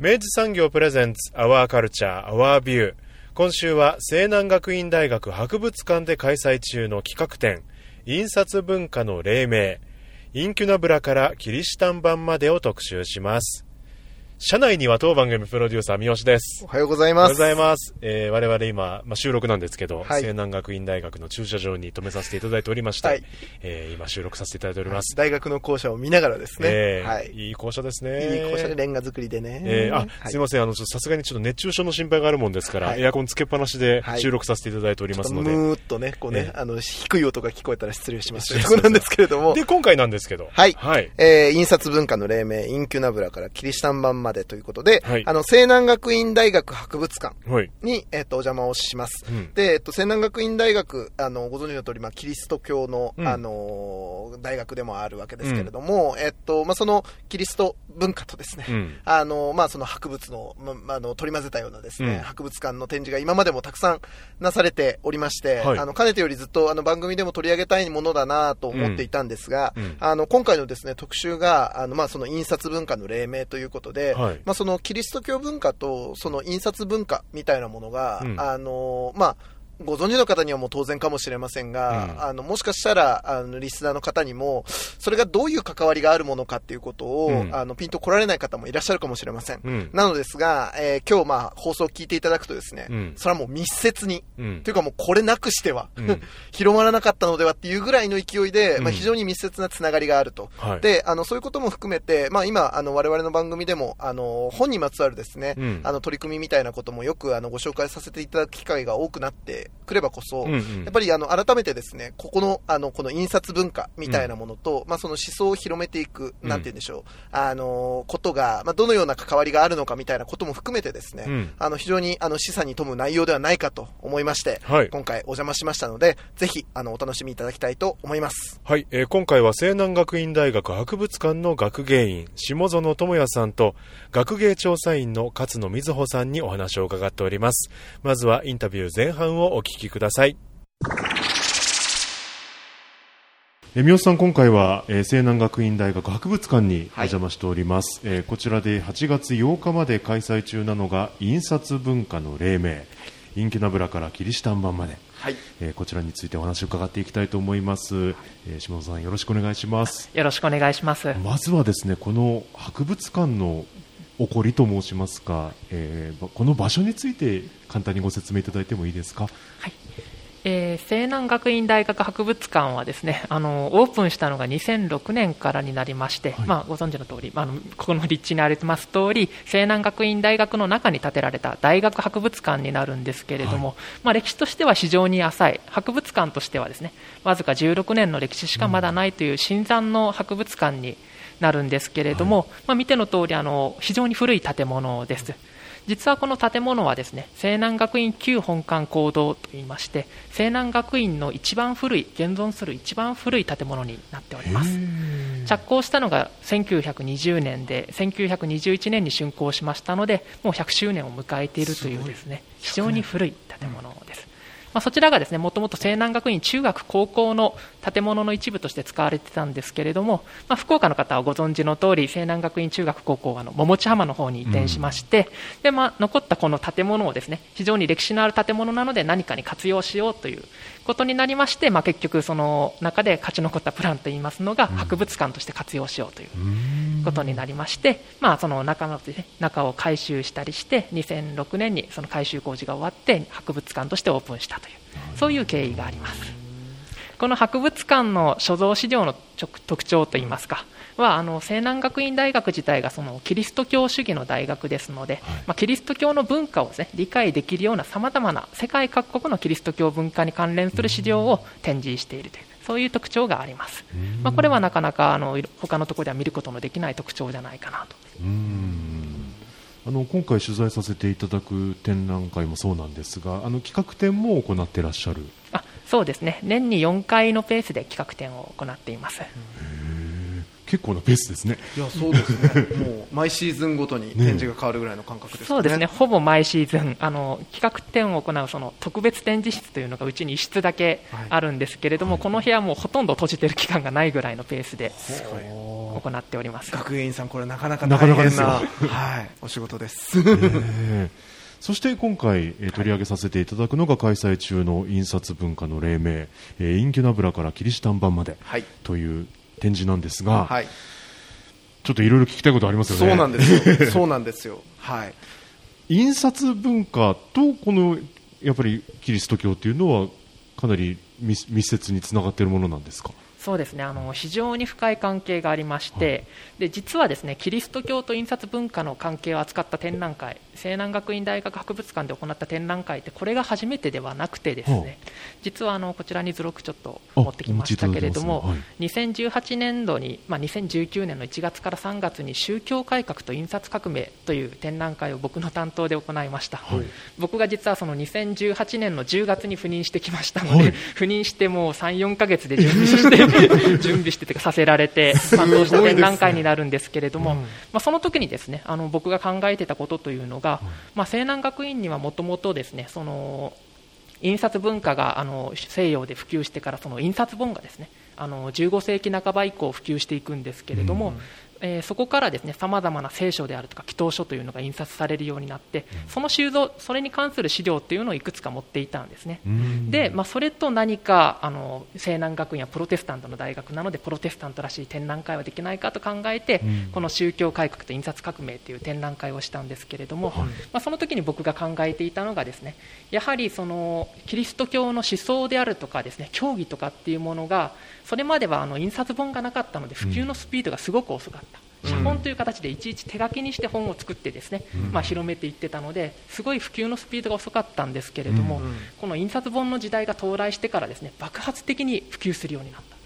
明治産業プレゼンツアワーカルチャーアワービュー今週は西南学院大学博物館で開催中の企画展印刷文化の黎明。インキュナブラからキリシタン版までを特集します。社内には当番組プロデューサー三好ですおはようございおはようごます。ざいます。えー我々今、まあ、収録なんですけど、はい西南学院大学の駐車場に停めさせていただいておりまして、はいえー今収録させていただいております。大学の校舎を見ながらですね。えーはい。いい校舎ですね。いい校舎でレンガ作りでね。えーあ、はいすいません、あの、さすがにちょっと熱中症の心配があるもんですから、はいエアコンつけっぱなしではい収録させていただいておりますので。ムーっとね、こうね、ええあの、低い音が聞こえたら失礼しますというなんですけれども。で、今回なんですけど。はいはい。えー印刷文化の黎明、インキュナブラからキリシタン版までということで、はい。あの、西南学院大学博物館はい。に、えっ、と、お邪魔をします。うん。で、えっと、西南学院大学、あの、ご存知の通り、まあ、キリスト教の、うん。あのー、大学でもあるわけですけれども、えっと、まあ、その、キリスト文化とですね、うん。あの、まあ、その博物の、ま、まあの、取り混ぜたようなですね、うん。博物館の展示が今までもたくさんなされておりまして、はい。あの、かねてよりずっとあの番組でも取り上げたいものだなと思っていたんですが、うん。うん。あの、今回のですね、特集が、あの、まあ、その印刷文化の黎明ということで、はい。まあ、そのキリスト教文化と、その印刷文化みたいなものが、うん。あの、まあ、ご存知の方にはもう当然かもしれませんが、うんあの、もしかしたら、あの、リスナーの方にも、それがどういう関わりがあるものかっていうことを、うんあの、ピンと来られない方もいらっしゃるかもしれません。うん。なのですが、えー今日まあ放送を聞いていただくとですね、うんそれはもう密接に、うんというかもうこれなくしては、うん 広まらなかったのではっていうぐらいの勢いで、うんまあ非常に密接なつながりがあると。はい。で、あの、そういうことも含めて、まあ今、あの、我々の番組でも、あの、本にまつわるですね、うんあの、取り組みみたいなこともよく、あの、ご紹介させていただく機会が多くなってくればこそ、うんうん。やっぱり、あの、改めてですね、ここの、あの、この印刷文化みたいなものと、まあその思想を広めていく、うん。なんて言うんでしょう、あの、ことが、まあどのような関わりがあるのかみたいなことも含めてですね、うん。あの、非常に、あの、示唆に富む内容ではないかと思いまして、はい。今回お邪魔しましたので、ぜひ、あの、お楽しみいただきたいと思います。はい、えー今回は西南学院大学博物館の学芸員下園智也さんと学芸調査員の勝野瑞穂さんにお話を伺っております。まずはインタビュー前半をお聞きください。え三好さん、今回は、えー西南学院大学博物館にお邪魔しております、えーこちらで8月8日まで開催中なのが印刷文化の黎明。インキュナブラからキリシタン版まで。はい。えーこちらについてお話を伺っていきたいと思います、えー下野さんよろしくお願いします。よろしくお願いします。まずはですねこの博物館の起こりと申しますか、えーばこの場所について簡単にご説明いただいてもいいですか。はい。えー西南学院大学博物館はですね、あの、オープンしたのが2006年からになりまして、はい。まあ、ご存知の通り、あの、ここの立地にあります通り、西南学院大学の中に建てられた大学博物館になるんですけれども、まあ、歴史としては非常に浅い、博物館としてはですね、わずか16年の歴史しかまだないという新参の博物館になるんですけれども、まあ、見ての通り、あの、非常に古い建物です。実はこの建物はですね西南学院旧本館講堂といいまして西南学院の一番古い現存する一番古い建物になっております。着工したのが1920年で1921年に竣工しましたのでもう100周年を迎えているというですね非常に古い建物です、まあ、そちらがですねもともと西南学院中学高校の建物の一部として使われてたんですけれども、まあ、福岡の方はご存知の通り西南学院中学高校はあの桃地浜の方に移転しまして、でまあ、残ったこの建物をですね非常に歴史のある建物なので何かに活用しようということになりまして、まあ、結局その中で勝ち残ったプランといいますのが博物館として活用しようということになりまして、まあ、その中の中を改修したりして2006年にその改修工事が終わって博物館としてオープンしたというそういう経緯がありますこの博物館の所蔵資料の特特徴といいますかはあの西南学院大学自体がそのキリスト教主義の大学ですので、まあ、キリスト教の文化をです、ね、理解できるようなさまざまな世界各国のキリスト教文化に関連する資料を展示しているというそういう特徴があります、まあ、これはなかなかあの他のところでは見ることのできない特徴じゃないかなと。うん。あの今回取材させていただく展覧会もそうなんですがあの企画展も行ってらっしゃるあそうですね。年に4回のペースで企画展を行っています、結構なペースですね。いやそうですね。もう毎シーズンごとに展示が変わるぐらいの感覚ですかね。そうですね、ほぼ毎シーズン、あの企画展を行うその特別展示室というのがうちに1室だけあるんですけれども、この部屋もほとんど閉じている期間がないぐらいのペースで行っております。学芸員さんこれなかなかなかなかですよ。大変なはい、お仕事です。ええそして今回、えー取り上げさせていただくのが開催中の印刷文化の黎明、えーインキュナブラからキリシタン版まではい。という展示なんですが、はい。ちょっといろいろ聞きたいことありますよね。そうなんですよ。そうなんですよ。はい。印刷文化とこのやっぱりキリスト教っていうのはかなり密密接につながっているものなんですか？そうですね。あの非常に深い関係がありまして、で実はですねキリスト教と印刷文化の関係を扱った展覧会西南学院大学博物館で行った展覧会ってこれが初めてではなくてですはね実はあのこちらに図録ちょっとあ持ってきましたけれども、お持ちいただいて2018年度に、まあ、2019年の1月から3月に宗教改革と印刷革命という展覧会を僕の担当で行いました、僕が実はその2018年の10月に赴任してきましたので、はい。赴任してもう3、4ヶ月で準備して 準備してというかさせられて担当した展覧会になるんですけれども、まあ、その時にですねあの僕が考えてたことというのが、まあ、西南学院にはもともとですねその印刷文化があの西洋で普及してからその印刷本がですねあの15世紀半ば以降普及していくんですけれども、えーそこからですね様々な聖書であるとか祈祷書というのが印刷されるようになって、その収蔵それに関する資料っていうのをいくつか持っていたんですね。で、まあ、それと何かあの西南学院はプロテスタントの大学なのでプロテスタントらしい展覧会はできないかと考えて、この宗教改革と印刷革命という展覧会をしたんですけれども、まあ、その時に僕が考えていたのがですねやはりそのキリスト教の思想であるとかですね教義とかっていうものがそれまではあの印刷本がなかったので普及のスピードがすごく遅かった。写本という形でいちいち手書きにして本を作ってですね、まあ、広めていってたのですごい普及のスピードが遅かったんですけれども、この印刷本の時代が到来してからですね爆発的に普及するようになった。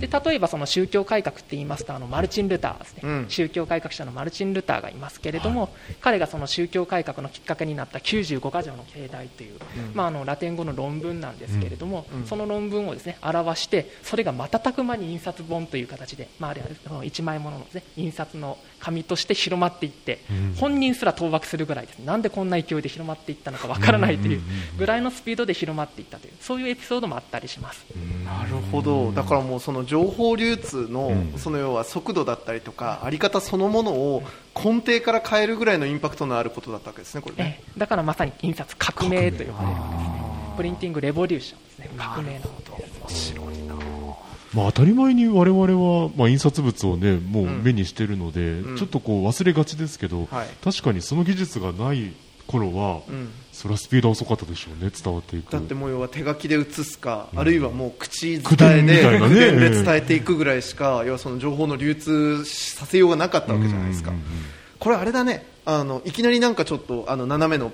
で例えばその宗教改革って言いますとあのマルチン・ルターですね、うん。宗教改革者のマルチン・ルターがいますけれども、彼がその宗教改革のきっかけになった95箇条の経題という、まあ、あのラテン語の論文なんですけれども、その論文をですね表してそれが瞬く間に印刷本という形で、まあ、あるいはその一枚もののです、ね、印刷の紙として広まっていって、本人すら当惑するぐらいです、なんでこんな勢いで広まっていったのかわからないというぐらいのスピードで広まっていったというそういうエピソードもあったりします。なるほど。だからもうその情報流通のうん。その要は速度だったりとかあり方そのものを根底から変えるぐらいのインパクトのあることだったわけですねこれね。ええ。だからまさに印刷革命と呼ばれるんですね。プリンティングレボリューションですね。革命の。ことです面白いなまあ、当たり前に我々は、まあ、印刷物を、ね、もううん目にしているので、ん。ちょっとこう忘れがちですけど、はい。確かにその技術がない頃は、うん。それはスピードは遅かったでしょうね伝わっていく。だってもう要は手書きで写すか、あるいはもう口伝えでね。で伝えていくぐらいしか要はその情報の流通させようがなかったわけじゃないですか。うんうんうん。これあれだね。あのいきなりなんかちょっとあの斜めの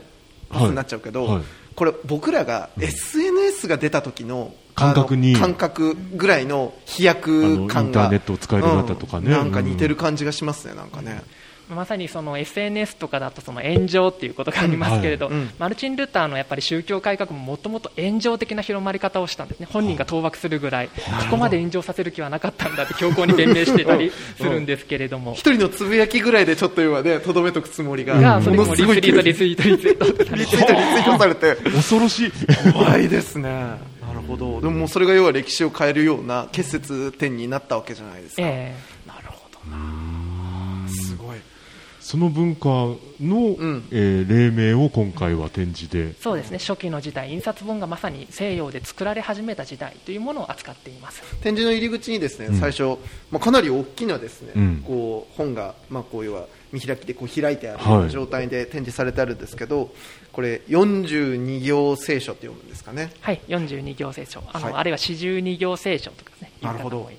パスになっちゃうけど、はいはいこれ僕らが SNS が出た時の感覚に。感覚ぐらいの飛躍感がインターネットを使えるようになったとかね。うんなんか似てる感じがしますねなんかね、まさにその SNS とかだとその炎上っていうことがありますけれど、うんはい。うん。マルチン・ルターのやっぱり宗教改革ももともと炎上的な広まり方をしたんですね。本人が当惑するぐらいここまで炎上させる気はなかったんだって強硬に弁明してたりするんですけれども、一人のつぶやきぐらいでちょっと要はねとどめとくつもりががそれももリツイートリツイートリツイートリツイートリツイートされて恐ろしい怖いですねなるほどでももうそれが要は歴史を変えるような結節点になったわけじゃないですか、えなるほどなその文化の、ん。えー黎明を今回は展示で。そうですね。初期の時代印刷本がまさに西洋で作られ始めた時代というものを扱っています。展示の入り口にですね、うん。最初、まあ、かなり大きなですね、うん。こう本が、まあ、こういうは見開きでこう開いてあるはいような状態で展示されてあるんですけど、これ42行聖書って読むんですかね。はい42行聖書。あの、はい。あるいは四十二行聖書とかですねなるほど。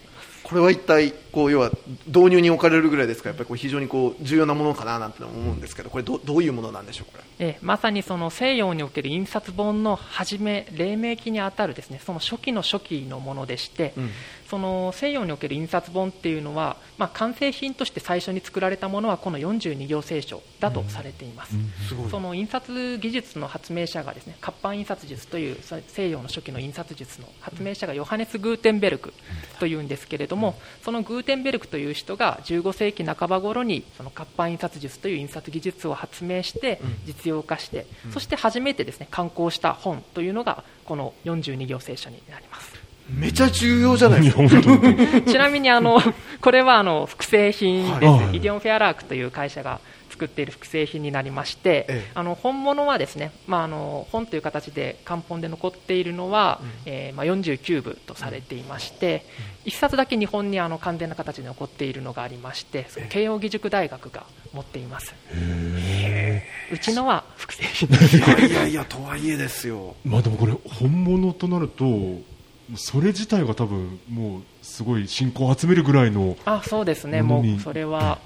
これは一体こう要は導入に置かれるぐらいですからやっぱりこう非常にこう重要なものかななんて思うんですけどこれどどういうものなんでしょうこれ。ええまさにその西洋における印刷本の初め黎明期にあたるですねその初期の初期のものでして、うん。その西洋における印刷本っていうのは、まあ、完成品として最初に作られたものはこの42行聖書だとされています、すごい。その印刷技術の発明者がですね活版印刷術というそ西洋の初期の印刷術の発明者がヨハネス・グーテンベルクというんですけれども、そのグーテンベルクという人が15世紀半ば頃にその活版印刷術という印刷技術を発明して実用化して、そして初めてですね刊行した本というのがこの42行聖書になります。めちゃ重要じゃないですか。ちなみにあのこれはあの複製品です、はい。イディオン・フェアラークという会社が作っている複製品になりまして、ええ。あの本物はですね、まあ、あの本という形で漢本で残っているのは、えーまあ、49部とされていまして、一冊だけ日本にあの完全な形で残っているのがありまして慶應義塾大学が持っています。うちのは複製品です。いやいやいやとはいえですよ。まあでもこれ本物となるとそれ自体が多分もうすごい信仰を集めるぐらいのあそうですね、もうそれは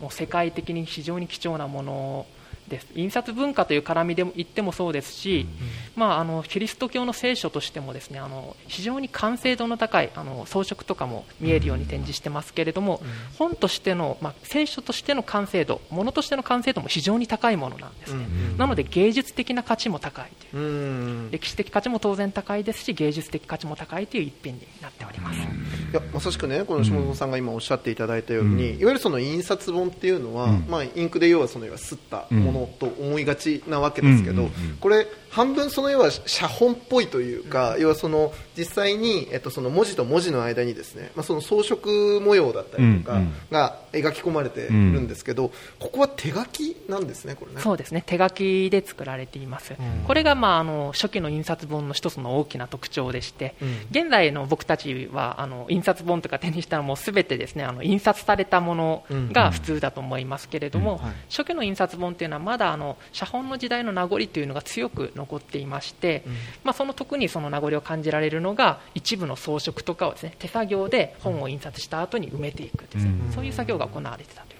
もう世界的に非常に貴重なものです、印刷文化という絡みでも言ってもそうですし、まあ、あのキリスト教の聖書としてもですねあの非常に完成度の高いあの装飾とかも見えるように展示してますけれども、本としての、まあ、聖書としての完成度、ものとしての完成度も非常に高いものなんです。ね、なので芸術的な価値も高いという。う。ん。歴史的価値も当然高いですし芸術的価値も高いという一品になっております。いやまさしくねこの下園さんが今おっしゃっていただいたように、いわゆるその印刷本っていうのは、うん。まあ、インクで要はその要は吸ったものと思いがちなわけですけど、うんうんうん。これ半分その要は写本っぽいというか、要はその実際に、えっと、その文字と文字の間にですね、まあ、その装飾模様だったりとかが描き込まれているんですけど、ここは手書きなんですねこれね。そうですね。手書きで作られています、これが、まあ、あの初期の印刷本の一つの大きな特徴でして、うん。現在の僕たちはあの印刷本とか手にしたらもうすべてですねあの印刷されたものが普通だと思いますけれども、うん。はい。初期の印刷本というのはまだあの写本の時代の名残というのが強く残っていまして、まあ、その特にその名残を感じられるのが一部の装飾とかをですね手作業で本を印刷した後に埋めていくですね、うん。そういう作業が行われてたという。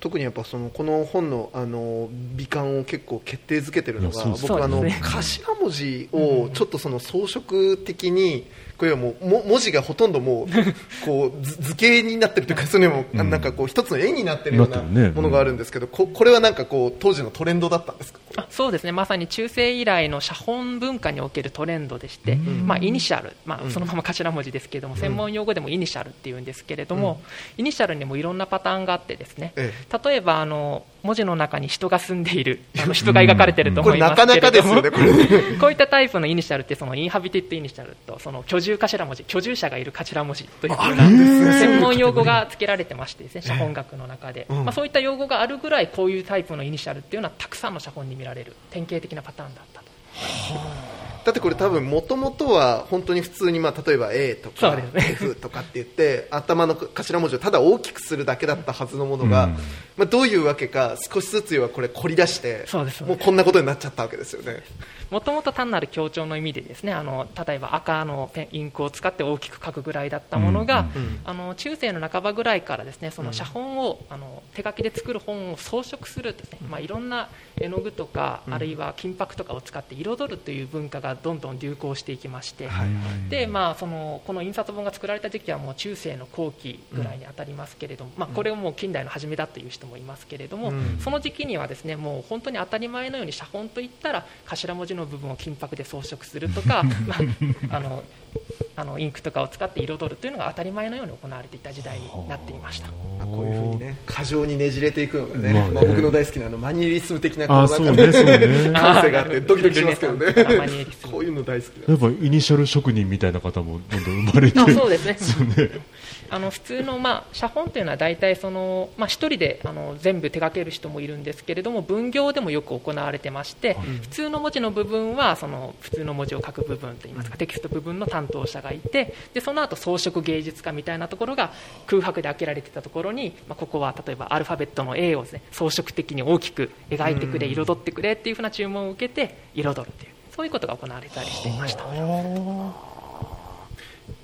特にやっぱそのこの本のあの美観を結構決定づけてるのが僕あの頭文字をちょっとその装飾的にこれはもうも文字がほとんどもう こう図図形になってるというかそれもうん。なんかこう一つの絵になってるようなものがあるんですけどここれはなんかこう当時のトレンドだったんですか？あそうですね。まさに中世以来の写本文化におけるトレンドでして、まあ、イニシャル、まあ、そのまま頭文字ですけれども、専門用語でもイニシャルっていうんですけれども、イニシャルにもいろんなパターンがあってですね、え。例えばあの文字の中に人が住んでいる。あの人が描かれてるとこ思いまれなかなすけれども、かですよね これね。こういったタイプのイニシャルってその inhabited initial とその居住頭文字。居住者がいる頭文字というな専門用語が付けられてましてですね写本学の中で、まあ、そういった用語があるぐらいこういうタイプのイニシャルっていうのはたくさんの写本に見られる。典型的なパターンだったと。だってこれ多分もともとは本当に普通にまあ例えば A とか F とかって言って頭の頭文字をただ大きくするだけだったはずのものが、うん。まあ、どういうわけか少しずつはこれ凝り出してそうですもうこんなことになっちゃったわけですよね。もともと単なる強調の意味でですねあの例えば赤のペンインクを使って大きく書くぐらいだったものが、うんうんあの中世の半ばぐらいからですねその写本を、あの手書きで作る本を装飾するですね、まあ、いろんな絵の具とか、あるいは金箔とかを使って彩るという文化がどんどん流行していきまして、でまあ、そのこの印刷本が作られた時期はもう中世の後期ぐらいに当たりますけれども、まあ、これをもう近代の初めだという人もいますけれども、うん。その時期にはですねもう本当に当たり前のように写本といったら頭文字の部分を金箔で装飾するとか、まあ、あのあのインクとかを使って彩るというのが当たり前のように行われていた時代になっていました。まあこういうふうにね過剰にねじれていくのがね,、まあね。まあ、僕の大好きなあのマニエリスム的なこうあなんかそうね。感性があってドキドキしますけどね。こういうの大好きやっぱイニシャル職人みたいな方もどんどん生まれて。あ そうですね。そうね。あの普通の、まあ、写本というのは大体その、まあ、1人であの全部手掛ける人もいるんですけれども分業でもよく行われてまして、普通の文字の部分はその普通の文字を書く部分といいますかテキスト部分の担当者がいてでその後装飾芸術家みたいなところが空白で開けられていたところに、まあ、ここは例えばアルファベットの A をです、ね、装飾的に大きく描いてくれ彩ってくれっていうふうな注文を受けて彩るというそういうことが行われたりしていました。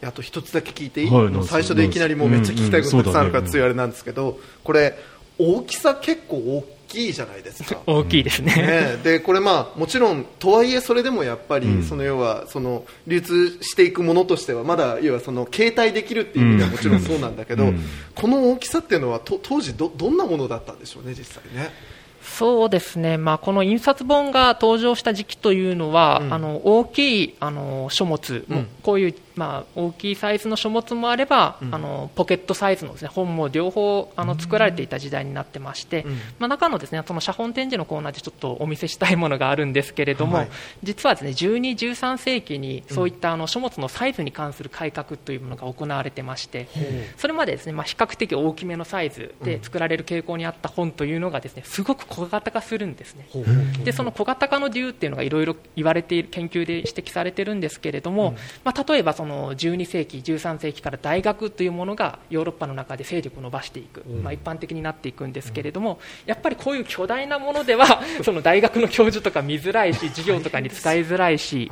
あと一つだけ聞いていい、はいもう最初でいきなりもうめっちゃ聞きたいことたくさんあるから強いあれなんですけど、これ大きさ結構大きいじゃないですか。大きいですね、ね、でこれまあもちろんとはいえそれでもやっぱり、うん。その要はその流通していくものとしてはまだ要はその携帯できるっていう意味ではもちろんそうなんだけど、うん。この大きさっていうのはと当時どどんなものだったんでしょうね実際ね。そうですね、まあ、この印刷本が登場した時期というのは、うん。あの大きいあの書物、うん。こういう、まあ、大きいサイズの書物もあれば、うん。あのポケットサイズのです、ね、本も両方あの作られていた時代になってまして、うん。まあ、中のですねその写本展示のコーナーでちょっとお見せしたいものがあるんですけれども、はい。実はですね12、13世紀にそういったあの書物のサイズに関する改革というものが行われてまして、それまでですね、まあ、比較的大きめのサイズで作られる傾向にあった本というのがですねすごく小型化するんですね。でその小型化の理由っていうのがいろいろ言われている研究で指摘されてるんですけれども、まあ、例えばその12世紀、13世紀から大学というものがヨーロッパの中で勢力を伸ばしていく、まあ、一般的になっていくんですけれども、やっぱりこういう巨大なものではその大学の教授とか見づらいし 授業とかに使いづらいし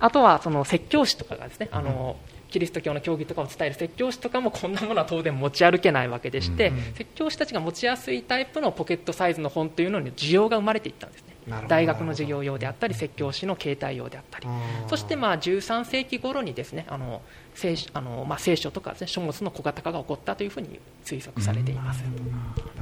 あとはその説教師とかがですねあのキリスト教の教義とかを伝える説教師とかもこんなものは当然持ち歩けないわけでして、説教師たちが持ちやすいタイプのポケットサイズの本というのに需要が生まれていったんですね大学の授業用であったり説教師の携帯用であったりそしてまあ13世紀頃にですねあの聖書あの、まあ、聖書とかです、ね、書物の小型化が起こったというふうに推測されています。な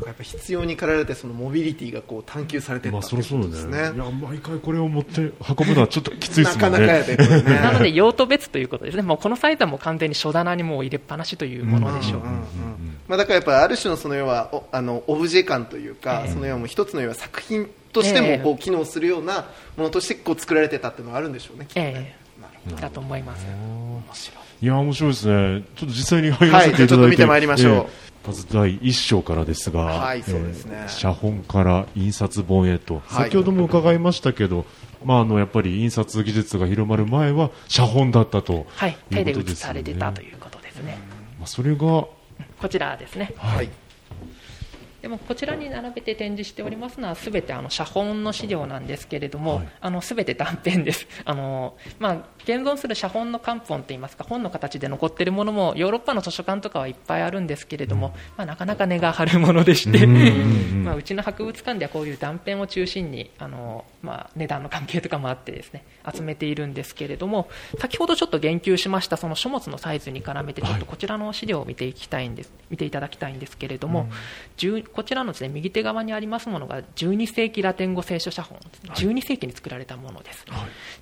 んかやっぱ必要に駆られてそのモビリティがこう探求されていっまあたっていうそろそろねことですね。いや毎回これを持って運ぶのはちょっときついですもねなんかなかやでね。なので用途別ということですね、もうこのサイズはもう完全に書棚にもう入れっぱなしというものでしょう。うんうんうんまあ、だからやっぱりある種のその要はおあのオブジェ感というか、その要はもう一つの要は作品としてええ。もこう機能するようなものとしてこう作られてたっていうのはあるんでしょうね。きっとね。えなるほえだと思います。い。や面白いですね。ちょっと実際に入らはいせていただいて、じゃあちょっと見てまいりましょう。ええ。まず第一章からですが、はいそうですね。えー写本から印刷本へと、はい。先ほども伺いましたけど、まあ、あのやっぱり印刷技術が広まる前は写本だったとはい、い手でうことですよね。写されてたということですね。まあ、それがこちらですね。どはい。でもこちらに並べて展示しておりますのはすべてあの写本の資料なんですけれども、すべて断片です。あのまあ現存する写本の漢本といいますか本の形で残っているものもヨーロッパの図書館とかはいっぱいあるんですけれども、まあなかなか値が張るものでして、うんうんうん まあうちの博物館ではこういう断片を中心にあのまあ値段の関係とかもあってですね集めているんですけれども、先ほどちょっと言及しましたその書物のサイズに絡めてちょっとこちらの資料を見ていきたいんです、見ていただきたいんですけれども、10こちらのですね右手側にありますものが12世紀ラテン語聖書写本、12世紀に作られたものです、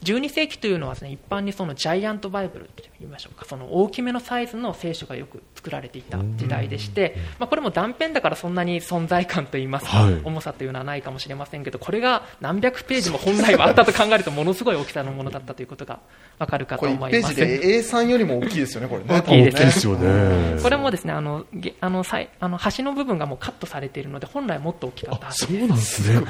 12世紀というのはですね一般にそのジャイアントバイブルと言いましょうか。その大きめのサイズの聖書がよく作られていた時代でして、まあ、これも断片だからそんなに存在感といいますか、はい。重さというのはないかもしれませんけどこれが何百ページも本来はあったと考えるとものすごい大きさのものだったということがわかるかことれ1思います。ページで A3 よりも大きいですよね、これね。大きいです。大きいですよね。これもですねあのげあのさいあの端の部分がもうカットされされているので本来もっと大きかったはずです。そうなんですね。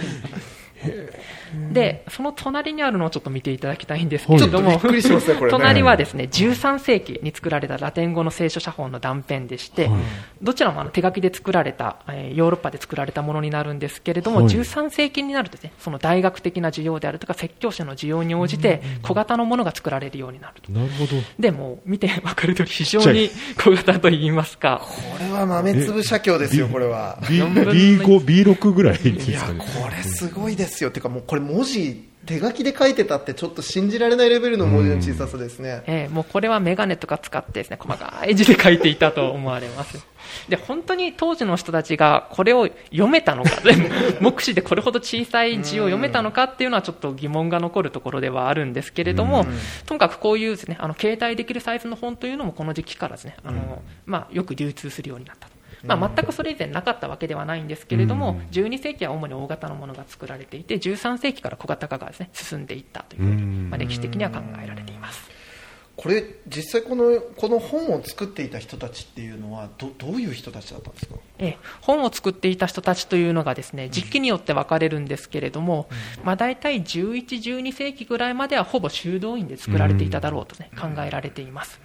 でその隣にあるのをちょっと見ていただきたいんですけれども、隣はですね13世紀に作られたラテン語の聖書写本の断片でして、はい。どちらもあの手書きで作られた、えーヨーロッパで作られたものになるんですけれども、はい。13世紀になるとですねその大学的な需要であるとか説教者の需要に応じて小型のものが作られるようになると。なるほど。でもう見て分かる通り非常に小型といいますか。これは豆粒写経ですよ、これは。B- 四分の B5、B6 ぐらいですいや、かねこれすごいですよ。てかもうこれ文字、手書きで書いてたってちょっと信じられないレベルの文字の小ささですね。えーもうこれはメガネとか使ってですね細かい字で書いていたと思われますで本当に当時の人たちがこれを読めたのか目視でこれほど小さい字を読めたのかっていうのはちょっと疑問が残るところではあるんですけれどもとにかくこういうですねあの携帯できるサイズの本というのもこの時期からですねあの、まあ、よく流通するようになったとまあ、全くそれ以前なかったわけではないんですけれども、12世紀は主に大型のものが作られていて13世紀から小型化がです、ね、進んでいったというふうに、まあ、歴史的には考えられています。これ実際このこの本を作っていた人たちっていうのはどどういう人たちだったんですか、ええ、本を作っていた人たちというのがですね時期によって分かれるんですけれども、うん、まあ、大体11、12世紀ぐらいまではほぼ修道院で作られていただろうと、ね、考えられています。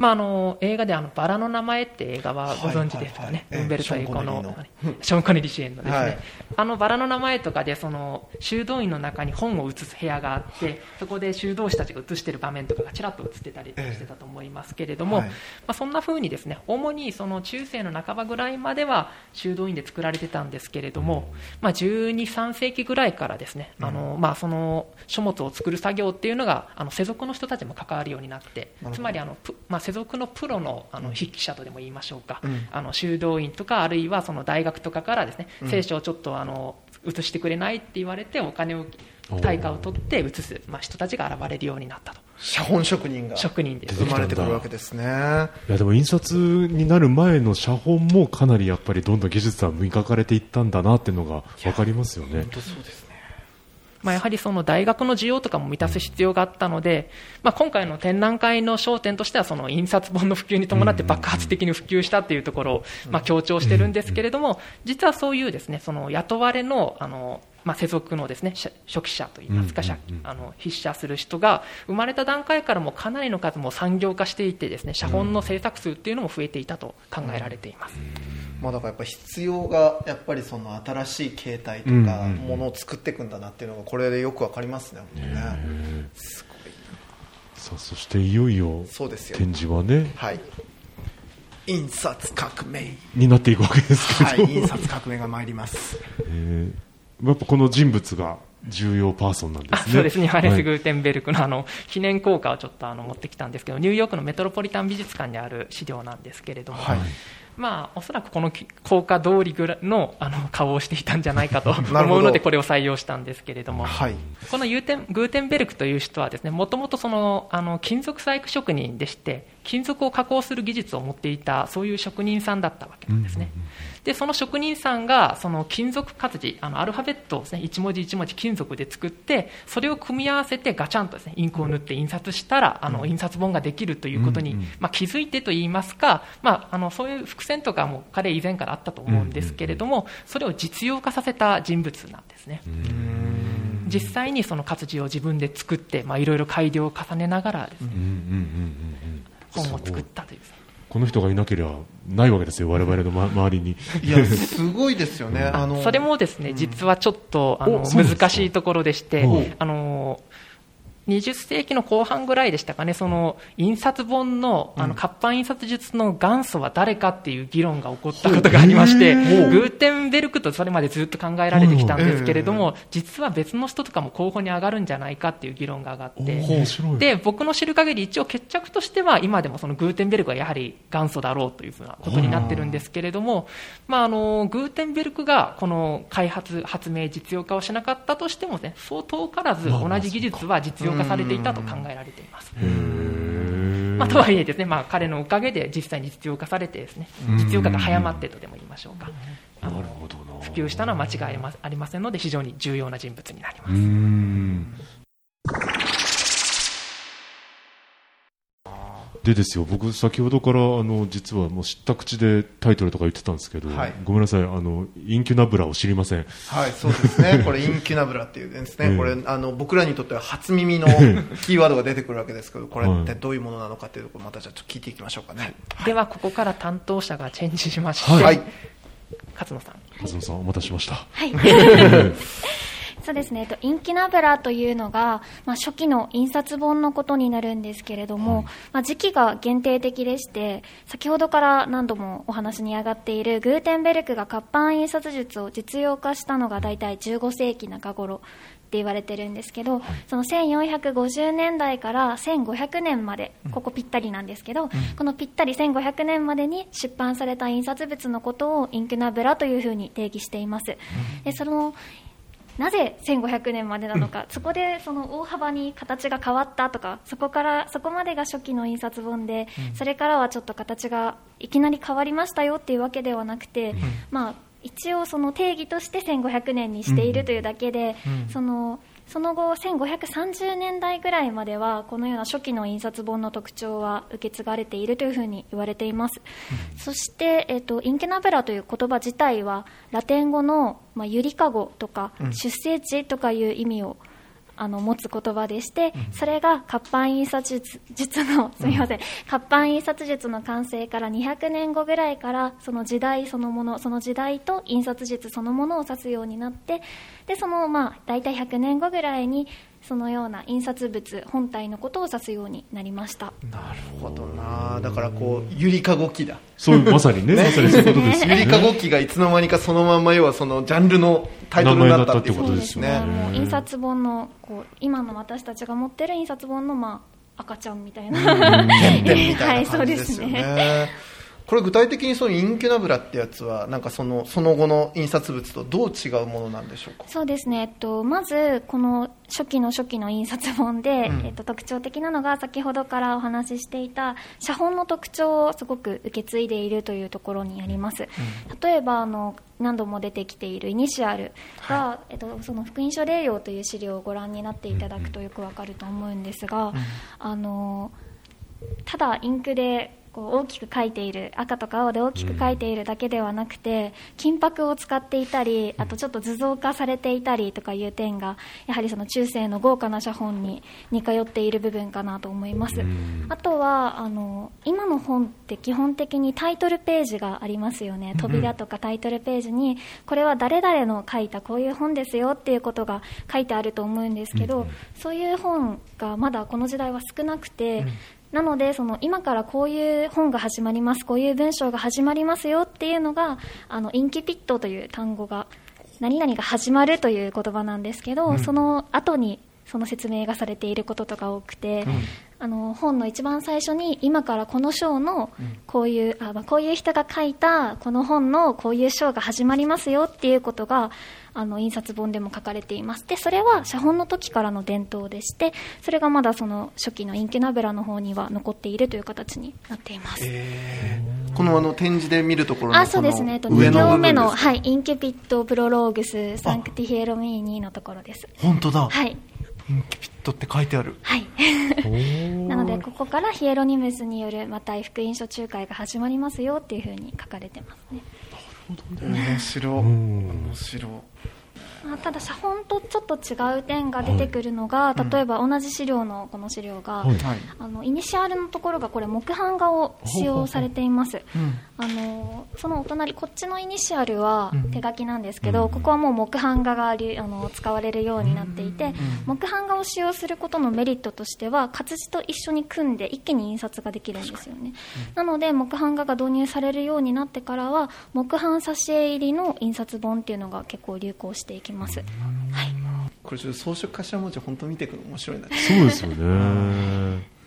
うんまあ、あの映画であの「バラの名前」って映画はご存知ですかね、ウンベルト・エコの。ショーン・コネリ主演のですね、はい、あのバラの名前とかでその修道院の中に本を写す部屋があってそこで修道士たちが写している場面とかがちらっと写ってたりしてたと思いますけれども、はい、まあ、そんなふうにですね主にその中世の半ばぐらいまでは修道院で作られてたんですけれども、まあ、12、3世紀ぐらいからですね、あのまあ、その書物を作る作業っていうのがあの世俗の人たちも関わるようになってつまりあの、まあ、世俗のプロのあの筆記者とでも言いましょうか、うん、あの修道院とかあるいはその大学とかからですね、うん、聖書をちょっとあの写してくれないって言われてお金を対価を取って写す、まあ、人たちが現れるようになったと。写本職人が職人です。生まれてくるわけですね。いやでも印刷になる前の写本もかなりやっぱりどんどん技術は磨かれていったんだなっていうのが分かりますよね。本当そうですねまあ、やはりその大学の需要とかも満たす必要があったので、まあ、今回の展覧会の焦点としてはその印刷本の普及に伴って爆発的に普及したというところをまあ強調しているんですけれども実はそういうですねその雇われのあのまあ、世俗のですね初期者といいますか、あの筆者する人が生まれた段階からもかなりの数も産業化していてですね写本の制作数っていうのも増えていたと考えられています。まあ、だからやっぱ必要がやっぱりその新しい形態とかものを作っていくんだなっていうのがこれでよくわかりますね、ねすごいさあそしていよいよ。展示はねはい。印刷革命。になっていくわけですけど、はい、印刷革命が参ります、えー、やっぱこの人物が重要パーソンなんですね。そうですね。ハレス・グーテンベルクのあの記念硬貨をちょっとあの持ってきたんですけど、ニューヨークのメトロポリタン美術館にある資料なんですけれども、はい、まあ、おそらくこの効果通りぐらいのあの顔をしていたんじゃないかと 思うのでこれを採用したんですけれども、はい、このユーテングーテンベルクという人はですねもともとそのあの金属細工職人でして金属を加工する技術を持っていたそういう職人さんだったわけなんですね。でその職人さんがその金属活字あのアルファベットをです、ね、一文字一文字金属で作ってそれを組み合わせてガチャンとです、ね、インクを塗って印刷したらあの印刷本ができるということに、まあ、気づいてといいますか、まあ、あのそういう伏線とかも彼以前からあったと思うんですけれどもそれを実用化させた人物なんですね。実際にその活字を自分で作って、まあ、いろいろ改良を重ねながらですね、本を作ったという、この人がいなければないわけですよ、我々の、ま、周りに。いや、すごいですよね、あのそれもですね、実はちょっとあの難しいところでして、あの20世紀の後半ぐらいでしたかね、その印刷本のあの活版印刷術の元祖は誰かっていう議論が起こったことがありまして、グーテンベルクとそれまでずっと考えられてきたんですけれども、実は別の人とかも候補に上がるんじゃないかっていう議論が上がって、で僕の知る限り、一応決着としては、今でもそのグーテンベルクはやはり元祖だろうというふうなことになってるんですけれども、まあ、あのグーテンベルクがこの開発、発明、実用化をしなかったとしても、ね、そう遠からず同じ技術は実用化されていたと考えられています。まあ、とはいえですね、まあ、彼のおかげで実際に実用化されてですね実用化が早まってとでも言いましょうか。なるほど普及したのは間違いありませんので非常に重要な人物になります。でですよ僕、先ほどからあの実はもう知った口でタイトルとか言ってたんですけど、はい、ごめんなさいあの、インキュナブラを知りません。はい、そうですね、これ、インキュナブラっていうですね、えー、これあの僕らにとっては初耳のキーワードが出てくるわけですけど、これってどういうものなのかっていうところ、またじゃあちょっと聞いていきましょうかね。はい、では、ここから担当者がチェンジしまして、はい、勝野さん。勝野さん、お待たせしました。はいそうですね、えっと、インキナブラというのが、まあ、初期の印刷本のことになるんですけれども、はい、まあ、時期が限定的でして先ほどから何度もお話に上がっているグーテンベルクが活版印刷術を実用化したのが大体15世紀中頃って言われてるんですけど、はい、その1450年代から1500年まで、ここぴったりなんですけど、うん、このぴったり1500年までに出版された印刷物のことをインキュナブラというふうに定義しています。うん、でそのなぜ1500年までなのか、そこでその大幅に形が変わったとかそこからそこまでが初期の印刷本で、それからはちょっと形がいきなり変わりましたよっていうわけではなくて、まあ、一応その定義として1500年にしているというだけで、そのその後1530年代ぐらいまではこのような初期の印刷本の特徴は受け継がれているというふうに言われています、うん、そして、えーと、インケナブラという言葉自体はラテン語の、まあ、ゆりかごとか、出生地とかいう意味をあの持つ言葉でして、それが活版印刷術のすみません、活版印刷術の完成から200年後ぐらいからその時代そのものその時代と印刷術そのものを指すようになってでそのまあ大体100年後ぐらいにそのような印刷物本体のことを指すようになりました。なるほどな。だからこうゆりかご機だ。そうまさにね。ね。まさにそういうことです ゆりかご機がいつの間にかそのまま要はそのジャンルのタイトルになったっていうことですね。もう印刷本のこう今の私たちが持ってる印刷本のまあ赤ちゃんみたいな。原点みたいな感じですよね、はい これ具体的にそのインキュナブラってやつはなんかそのその後の印刷物とどう違うものなんでしょうか？そうですね、えっと、まずこの初期の初期の印刷本で、うん、えっと、特徴的なのが先ほどからお話ししていた写本の特徴をすごく受け継いでいるというところにあります、うん、例えばあの何度も出てきているイニシアルが、はい、えっと、その福音書霊用という資料をご覧になっていただくとよくわかると思うんですが、うん、あのただインクでこう大きく書いている赤とか青で大きく書いているだけではなくて、金箔を使っていたりあとちょっと図像化されていたりとかいう点がやはりその中世の豪華な写本に似通っている部分かなと思います、あとはあの今の本って基本的にタイトルページがありますよね。扉とかタイトルページにこれは誰々の書いたこういう本ですよっていうことが書いてあると思うんですけど、そういう本がまだこの時代は少なくて、なのでその今からこういう本が始まりますこういう文章が始まりますよっていうのがあのインキュピットという単語が何々が始まるという言葉なんですけど、うん、その後にその説明がされていることとか多くて、うん、あの本の一番最初に今からこの章のこういう、あまあ、こういう人が書いたこの本のこういう章が始まりますよっていうことがあの印刷本でも書かれています。でそれは写本の時からの伝統でしてそれがまだその初期のインキュナブラの方には残っているという形になっています、えー、このあの展示で見るところあそうですね。2行目の、はい、インキュピットプロローグスサンクティヒエロミーニのところです。本当だ。はい。インキュピットって書いてある。はい。なのでここからヒエロニムスによるまた福音書仲介が始まりますよっていうふうに書かれてますね面白面白まあ、ただ写本とちょっと違う点が出てくるのが、はい、例えば同じ資料のこの資料が、はい、あのイニシャルのところがこれ木版画を使用されています、あのそのお隣こっちのイニシャルは手書きなんですけど、うん、ここはもう木版画がありあの使われるようになっていて、うん、木版画を使用することのメリットとしては活字と一緒に組んで一気に印刷ができるんですよね、なので木版画が導入されるようになってからは木版挿絵入りの印刷本っていうのが結構流行していきます、はい、これちょっと装飾頭文字本当見ていくの面白いな。そうですよね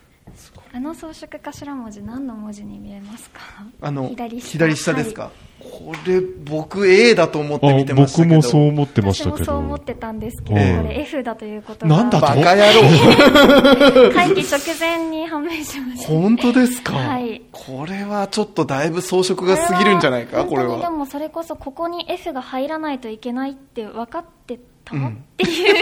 あの装飾頭文字何の文字に見えますか？あの左下。左下ですか、はい、これ僕 A だと思って見てました僕もそう思ってましたけど。私もそう思ってたんですけど、これ F だということが。なんだと？バカ野郎。会議直前に判明しました、ね、本当ですか、はい、これはちょっとだいぶ装飾が過ぎるんじゃないか？これは。でもそれこそここに F が入らないといけないって分かってた、うん、っていう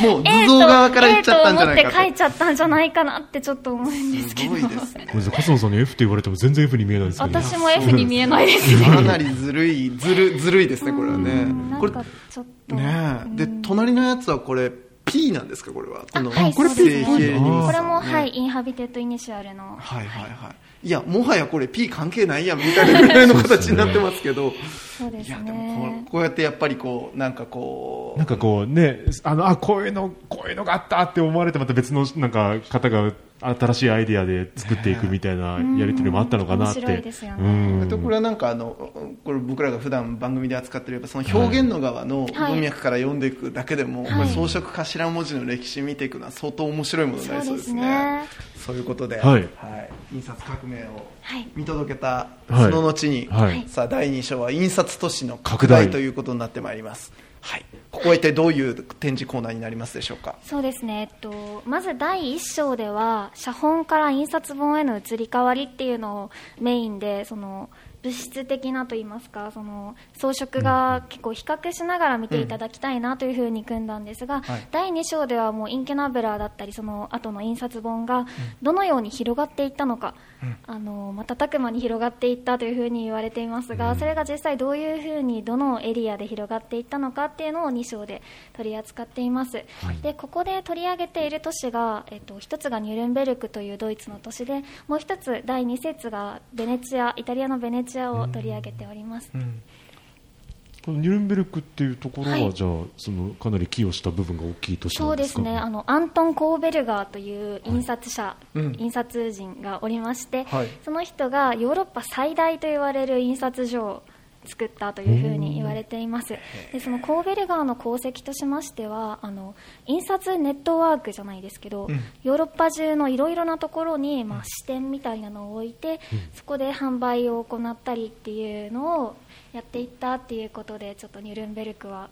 もう図像側から言っちゃったんじゃないかと。書いちゃったんじゃないかなってちょっと思うんですけど。すごいですね。笠野さんに F って言われても全然 F に見えないですけど。私も F に見えないですね。かなりずるい、ずる、ずるいですね、これはね。これ、ちょっと。ねで、隣のやつはこれ、P なんですか、これは。この、はい、これ P これも、はい、インハビテッドイニシアルの。はいはいはい。いやもはやこれ P 関係ないやんみたいなぐらいの形になってますけど。そうです、ね、いやでもこうやってやっぱりこうなんかこうなんかこうねあのあこういうのこういうのがあったって思われてまた別のなんか方が新しいアイディアで作っていくみたいなやり取りもあったのかなって。ね、うん。とこれはなんかあのこれ僕らが普段番組で扱っているその表現の側の文脈から読んでいくだけでも、はい、装飾頭文字の歴史見ていくのは相当面白いものになりそうですね。そういうことで、はい。印刷革命をはい。見届けたはい。その後に、はい。さあ第2章は印刷都市の拡大ということになってまいります、はい、ここは一体どういう展示コーナーになりますでしょうか？そうですね、えっと、まず第1章では写本から印刷本への移り変わりっていうのをメインでその物質的なといいますかその装飾が結構比較しながら見ていただきたいなというふうに組んだんですが、はい。第2章ではもうインキュナブラだったりその後の印刷本がどのように広がっていったのか、あの瞬く間に広がっていったというふうに言われていますが、それが実際どういうふうにどのエリアで広がっていったのかっていうのを2章で取り扱っています、でここで取り上げている都市が、えっと、1つがニュルンベルクというドイツの都市でもう1つ第2節がベネチアイタリアのベネチアを取り上げております、このニュルンベルクっていうところは、はい。じゃあそのかなり寄与した部分が大きい都市なそうんでですね。あのアントン・コーベルガーという印刷者、うん。印刷人がおりまして、はい。その人がヨーロッパ最大と言われる印刷所を作ったというふうに言われています。でそのコーベルガーの功績としましてはあの印刷ネットワークじゃないですけど、ん。ヨーロッパ中のいろいろなところに、まあ、支店みたいなのを置いて、そこで販売を行ったりっていうのをやっていったっていうことでちょっとニュルンベルクは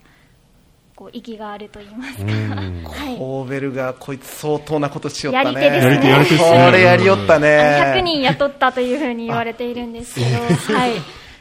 こう意義があると言いますか、うん。はい、コーベルがこいつ相当なことしよったね。やり手ですね。これやりよったね。100人雇ったというふうに言われているんですけど、はい、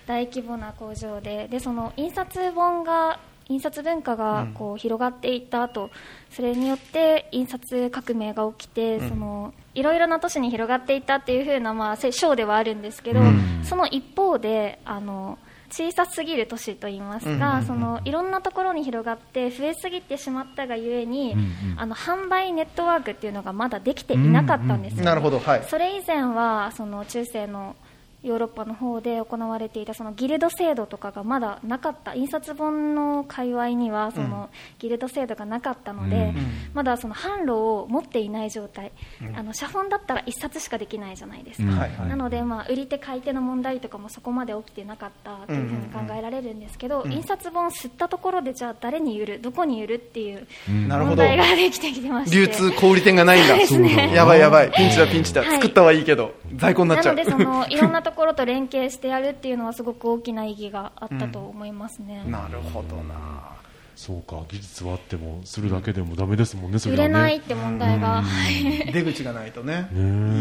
大規模な工場で。でその印刷本が印刷文化がこう広がっていった後それによって印刷革命が起きて、そのいろいろな都市に広がっていったっていうふうな、まあ、せ章ではあるんですけど、その一方であの小さすぎる都市といいますか、そのいろんなところに広がって増えすぎてしまったがゆえに、あの販売ネットワークっていうのがまだできていなかったんですよ。ね、なるほどはい。それ以前はその中世のヨーロッパの方で行われていたそのギルド制度とかがまだなかった印刷本の界隈にはそのギルド制度がなかったので、まだその販路を持っていない状態、あの写本だったら1冊しかできないじゃないですか、なので、まあ、売り手買い手の問題とかもそこまで起きてなかったというふうに考えられるんですけど、印刷本を吸ったところでじゃあ誰に売るどこに売るっていう問なるほど。題ができてきてまして。流通小売店がないんだ。そうですね。やばいやばい。ピンチだピンチだ、はい。作ったはいいけど。在庫になっちゃう。なのでそのいろんなところと連携してやるっていうのはすごく大きな意義があったと思いますね、なるほどな。そうか技術はあってもするだけでもダメですもんねそれはね。売れないって問題が、はい 出口がないとね。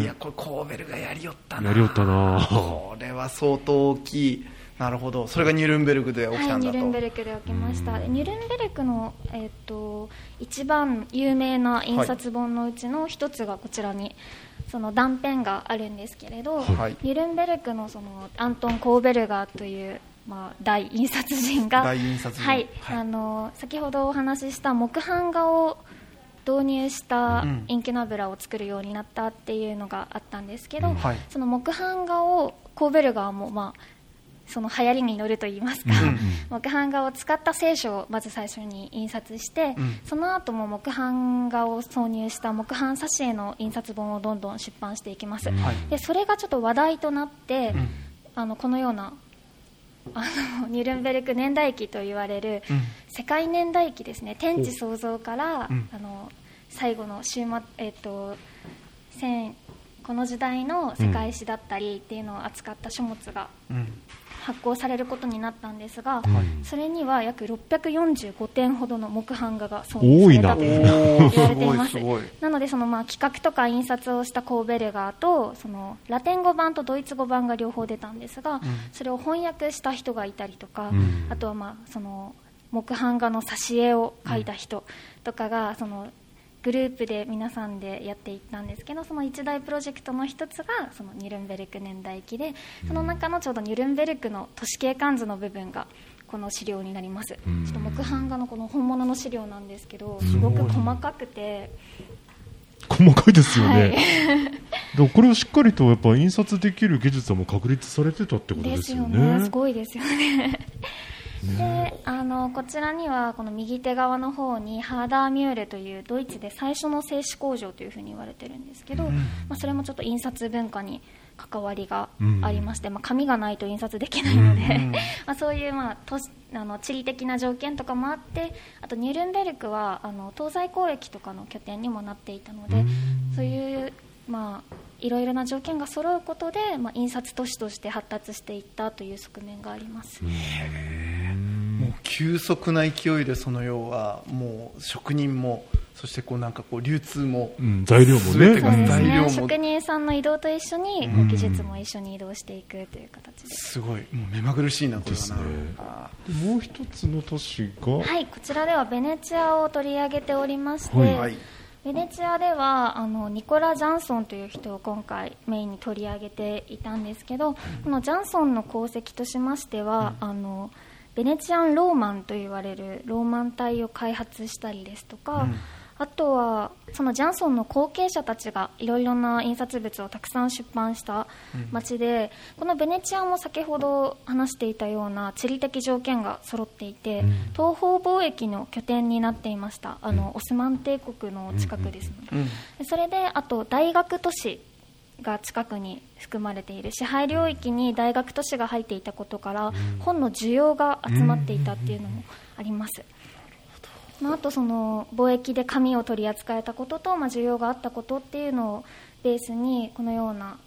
いやこれコーベルがやりよったな。やりよったな。これは相当大きい。なるほど。それがニュルンベルクで起きはい、たんだと、ニュルンベルクで起きました、ニュルンベルクの、えっと一番有名な印刷本のうちの一つがこちらに、その断片があるんですけれど、はい。ニュルンベルクのそのアントン・コーベルガーという、まあ、大印刷人がはい。はい。あの先ほどお話しした木版画を導入したうんインキュナブラを作るようになったっていうのがあったんですけど、はい。その木版画をコーベルガーも、まあ、その流行りに乗ると言いますか、木版画を使った聖書をまず最初に印刷して、うん。その後も木版画を挿入した木版挿絵の印刷本をどんどん出版していきます、はい。でそれがちょっと話題となって、あのこのようなあのニュルンベルク年代記と言われるうん。世界年代記ですね。天地創造から、うん。あの最後の終末、えっと戦この時代の世界史だったりっていうのを扱った書物がうん発行されることになったんですが、それには約645点ほどの木版画が挿入されたというふうに言われています。おーすごいすごい。なのでそのまあ企画とか印刷をしたコーベルガーとそのラテン語版とドイツ語版が両方出たんですが、それを翻訳した人がいたりとか、ん。あとはまあその木版画の挿絵を描いた人とかがそのグループで皆さんでやっていったんですけどその一大プロジェクトの一つがそのニュルンベルク年代記でその中のちょうどニュルンベルクの都市景観図の部分がこの資料になります、ちょっと木版画のこの本物の資料なんですけどすごく細かくて、細かいですよね、はい。でもこれをしっかりとやっぱ印刷できる技術はもう確立されてたってことでですすよよねね。すごいですよねであのこちらにはこの右手側の方にハーダーミューレというドイツで最初の製紙工場というふうに言われてるんですけど、まあ、それもちょっと印刷文化に関わりがありまして、まあ、紙がないと印刷できないので、まあ、そういう、まあ、都市あの地理的な条件とかもあってあとニュルンベルクはあの東西交易とかの拠点にもなっていたので、そういうまあ、いろいろな条件が揃うことで、まあ、印刷都市として発達していったという側面があります。もう急速な勢いでその要はもう職人もそしてこうなんかこう流通もうん、材料もね。全てがそうですね。材料も職人さんの移動と一緒に、技術も一緒に移動していくという形で。す。すごい。もう目まぐるしいなこれはな、ね。あもう一つの都市が、はい、こちらではベネチアを取り上げておりまして、はいベネチアではあのニコラ・ジャンソンという人を今回メインに取り上げていたんですけど、このジャンソンの功績としましては、あのベネチアンローマンと言われるローマン体を開発したりですとか、あとはそのジャンソンの後継者たちがいろいろな印刷物をたくさん出版した町で、このベネチアも先ほど話していたような地理的条件が揃っていて、東方貿易の拠点になっていました。あのオスマン帝国の近くですので,、でそれであと大学都市が近くに含まれている。支配領域に大学都市が入っていたことから、本の需要が集まっていたっていうのもあります。まあ、あとその貿易で紙を取り扱えたことと、まあ、需要があったことっていうのをベースにこのような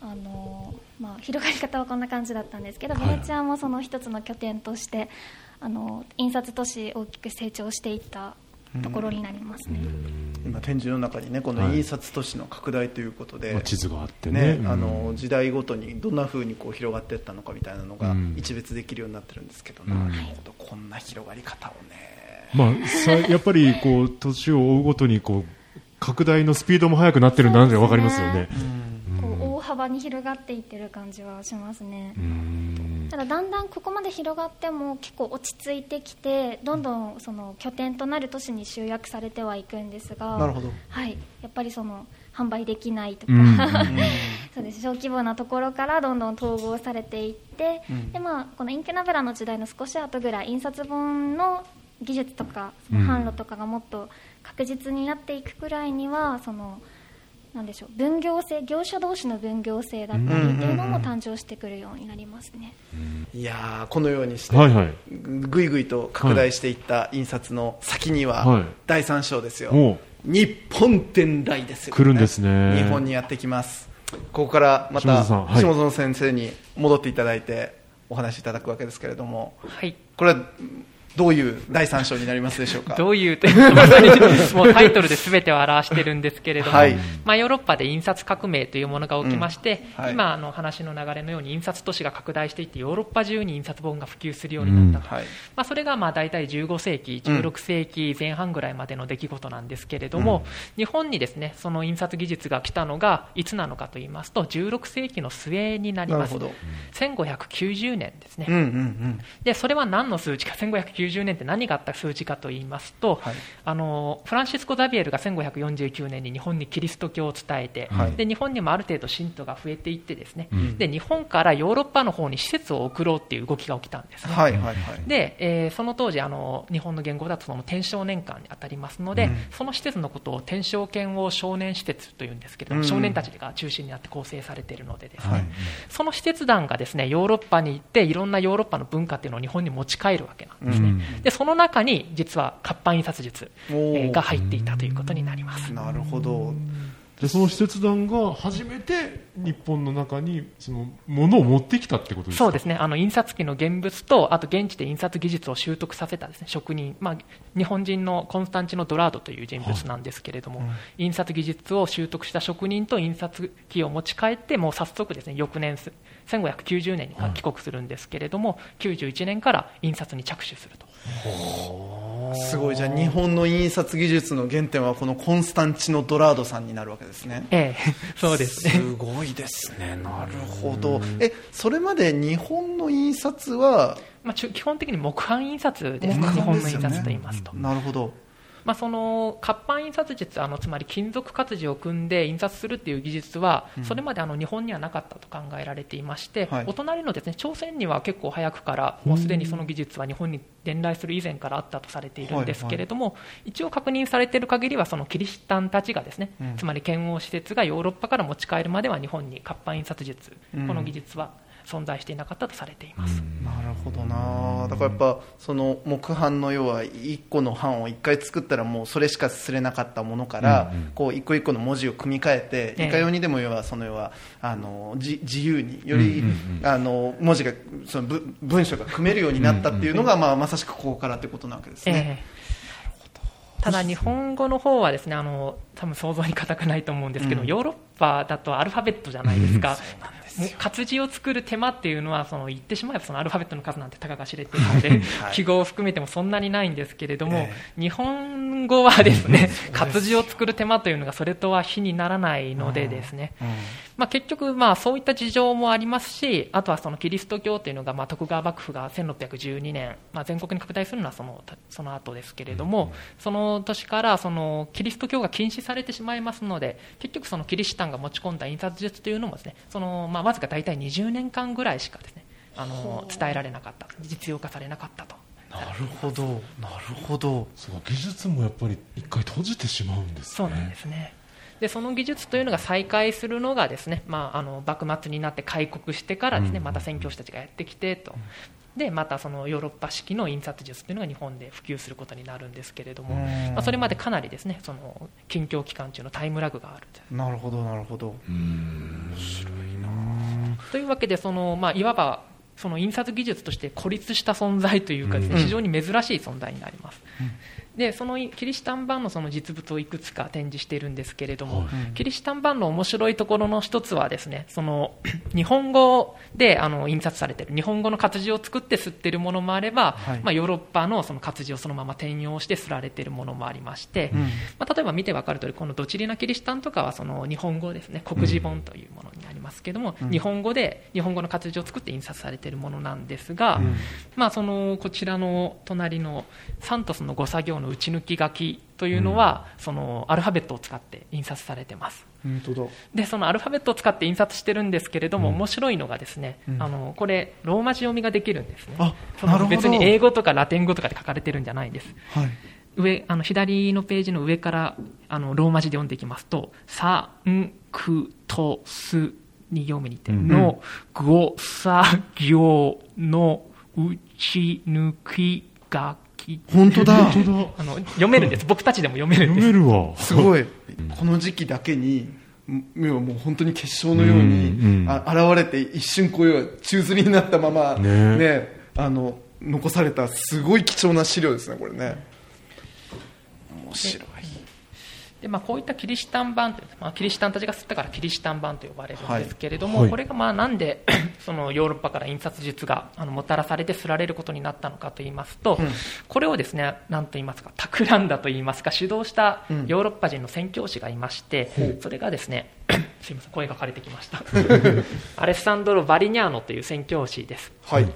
あの、まあ、広がり方はこんな感じだったんですけど、ベネチアもその一つの拠点としてあの印刷都市大きく成長していったところになりますね。今展示の中にねこの印刷都市の拡大ということで、まあ地図があってね。うん。ねあの時代ごとにどんな風にこう広がっていったのかみたいなのがうん。一別できるようになってるんですけど、うん。なるほどこんな広がり方をねまあ、さやっぱりこう年を追うごとにこう拡大のスピードも速くなってるなってわかりますよね。こう大幅に広がっていってる感じはしますね。うん。ただだんだんここまで広がっても結構落ち着いてきてどんどんその拠点となる都市に集約されてはいくんですがなるほど。はい、やっぱりその販売できないとか、うん。そうです。小規模なところからどんどん統合されていって、でまあ、このインキュナブラの時代の少し後ぐらい印刷本の技術とかその販路とかがもっと確実になっていくくらいにはそのなんでしょう分業制業者同士の分業制だったりっていうのも誕生してくるようになりますね。いやーこのようにして、はいはい。ぐいぐいと拡大していった印刷の先には、はい。第3章ですよ、日本展来ですよ、来るんですね。日本にやってきます。ここからまた下園さんはい。下園先生に戻っていただいてお話しいただくわけですけれども。はい。これはどういう第3章になりますでしょうか？どういうというまさにもうタイトルで全てを表してるんですけれども、はい。まあ、ヨーロッパで印刷革命というものが起きまして、うん。はい。今あの話の流れのように印刷都市が拡大していってヨーロッパ中に印刷本が普及するようになったと、はい。まあ、それがまあ大体15世紀、16世紀前半ぐらいまでの出来事なんですけれども、日本にですねその印刷技術が来たのがいつなのかと言いますと16世紀の末になります。なるほど。1590年ですね、うんうんうん。でそれは何の数値か1590年って何があった数値かと言いますと、はい。あのフランシスコ・ザビエルが1549年に日本にキリスト教を伝えて、はい。で日本にもある程度信徒が増えていってですね、ん。で日本からヨーロッパの方に施設を送ろうっていう動きが起きたんですね。はいで、えーその当時あの日本の言語だとその天正年間に当たりますので、うん。その施設のことを天正剣を少年施設というんですけれども、うん。少年たちが中心になって構成されているのでですね、はい。その使節団がですねヨーロッパに行っていろんなヨーロッパの文化っていうのを日本に持ち帰るわけなんですね、うんでその中に実は活版印刷術、が入っていたということになります。なるほどでその使節団が初めて日本の中にそのものを持ってきたってことですか？そうですね。あの印刷機の現物とあと現地で印刷技術を習得させたですね職人、まあ、日本人のコンスタンチノ・ドラードという人物なんですけれども、印刷技術を習得した職人と印刷機を持ち帰ってもう早速ですね翌年す1590年に帰国するんですけれども、91年から印刷に着手するとすごい。じゃあ日本の印刷技術の原点はこのコンスタンチノ・ドラードさんになるわけですね。ええ。そうですね。すごいですね。なるほど。えそれまで日本の印刷はまあ、基本的に木版印刷ですね、木日本の印刷と言いますと。なるほどまあ、その活版印刷術あのつまり金属活字を組んで印刷するっていう技術は、それまであの日本にはなかったと考えられていまして、はい。お隣のですね朝鮮には結構早くからもうすでにその技術は日本に伝来する以前からあったとされているんですけれども、一応確認されている限りはそのキリシタンたちがですね、つまり剣王施設がヨーロッパから持ち帰るまでは日本に活版印刷術、うん。この技術は存在していなかったとされています。なるほどな。だからやっぱその木版の要は1個の版を1回作ったらもうそれしかすれなかったものから、うんうん、こう一個一個の文字を組み替えて、いかようにでも要はその要はあの自由により、うんうあの文字がその文章が組めるようになったっていうのが、まあ、まさしくここからということなわけですね。えーただ日本語の方はですねあの多分想像に難くないと思うんですけど、うん、ヨーロッパだとアルファベットじゃないですか、活字を作る手間っていうのはその言ってしまえばそのアルファベットの数なんてたかが知れているので、はい、記号を含めてもそんなにないんですけれども、えー、日本語はですね活字を作る手間というのがそれとは比にならないのでですね、まあ、結局まあそういった事情もありますしあとはそのキリスト教というのがまあ徳川幕府が1612年、まあ、全国に拡大するのはそのその後ですけれども、その年からそのキリスト教が禁止されてしまいますので結局そのキリシタンが持ち込んだ印刷術というのもですねそのまあわずか大体20年間ぐらいしかですねあの伝えられなかった実用化されなかったと。なるほどなるほど。そう技術もやっぱり一回閉じてしまうんですね。そうなんですねでその技術というのが再開するのがですね、まあ、あの幕末になって開国してからですね、また宣教師たちがやってきてと、でまたそのヨーロッパ式の印刷術というのが日本で普及することになるんですけれども、まあ、それまでかなりですねその近況期間中のタイムラグがある。なるほどなるほど。面白いな。というわけでその、まあ、いわばその印刷技術として孤立した存在というか、ね、非常に珍しい存在になります。うんでそのキリシタン版のその実物をいくつか展示しているんですけれども、はい、キリシタン版の面白いところの一つはですねその 日本語であの印刷されている。日本語の活字を作って刷っているものもあれば、はい、まあ、ヨーロッパのその活字をそのまま転用して刷られているものもありまして、うん、まあ、例えば見て分かる通りこのドチリナキリシタンとかはその日本語ですね国字本というものになりますけども、うん、日本語で日本語の活字を作って印刷されているものなんですが、うん、まあ、そのこちらの隣のサントスの5作業の打ち抜き書きというのは、うん、そのアルファベットを使って印刷されてます。でそのアルファベットを使って印刷してるんですけれども、うん、面白いのがですね、うん、あのこれローマ字読みができるんですね。その別に英語とかラテン語とかで書かれてるんじゃないです、はい、上あの左のページの上からあのローマ字で読んでいきますと「さんくとす」に読みにて「のごさ行のうち抜きが本当だ。あの読めるんです。僕たちでも読めるんです。読めるわ。すごい。この時期だけにもう本当に結晶のように、うんうん、あ現れて一瞬こういう宙吊りになったままね、ね、あの残されたすごい貴重な資料ですねこれね。面白いでまあ、こういったキリシタン版という、まあ、キリシタンたちが吸ったからキリシタン版と呼ばれるんですけれども、はい、これがまあなんで そのヨーロッパから印刷術があのもたらされて刷られることになったのかといいますと、うん、これをですね何と言いますか企んだと言いますか主導したヨーロッパ人の宣教師がいまして、う。ん、それがですね すみません声が枯れてきました。アレッサンドロ・バリニャーノという宣教師です。はい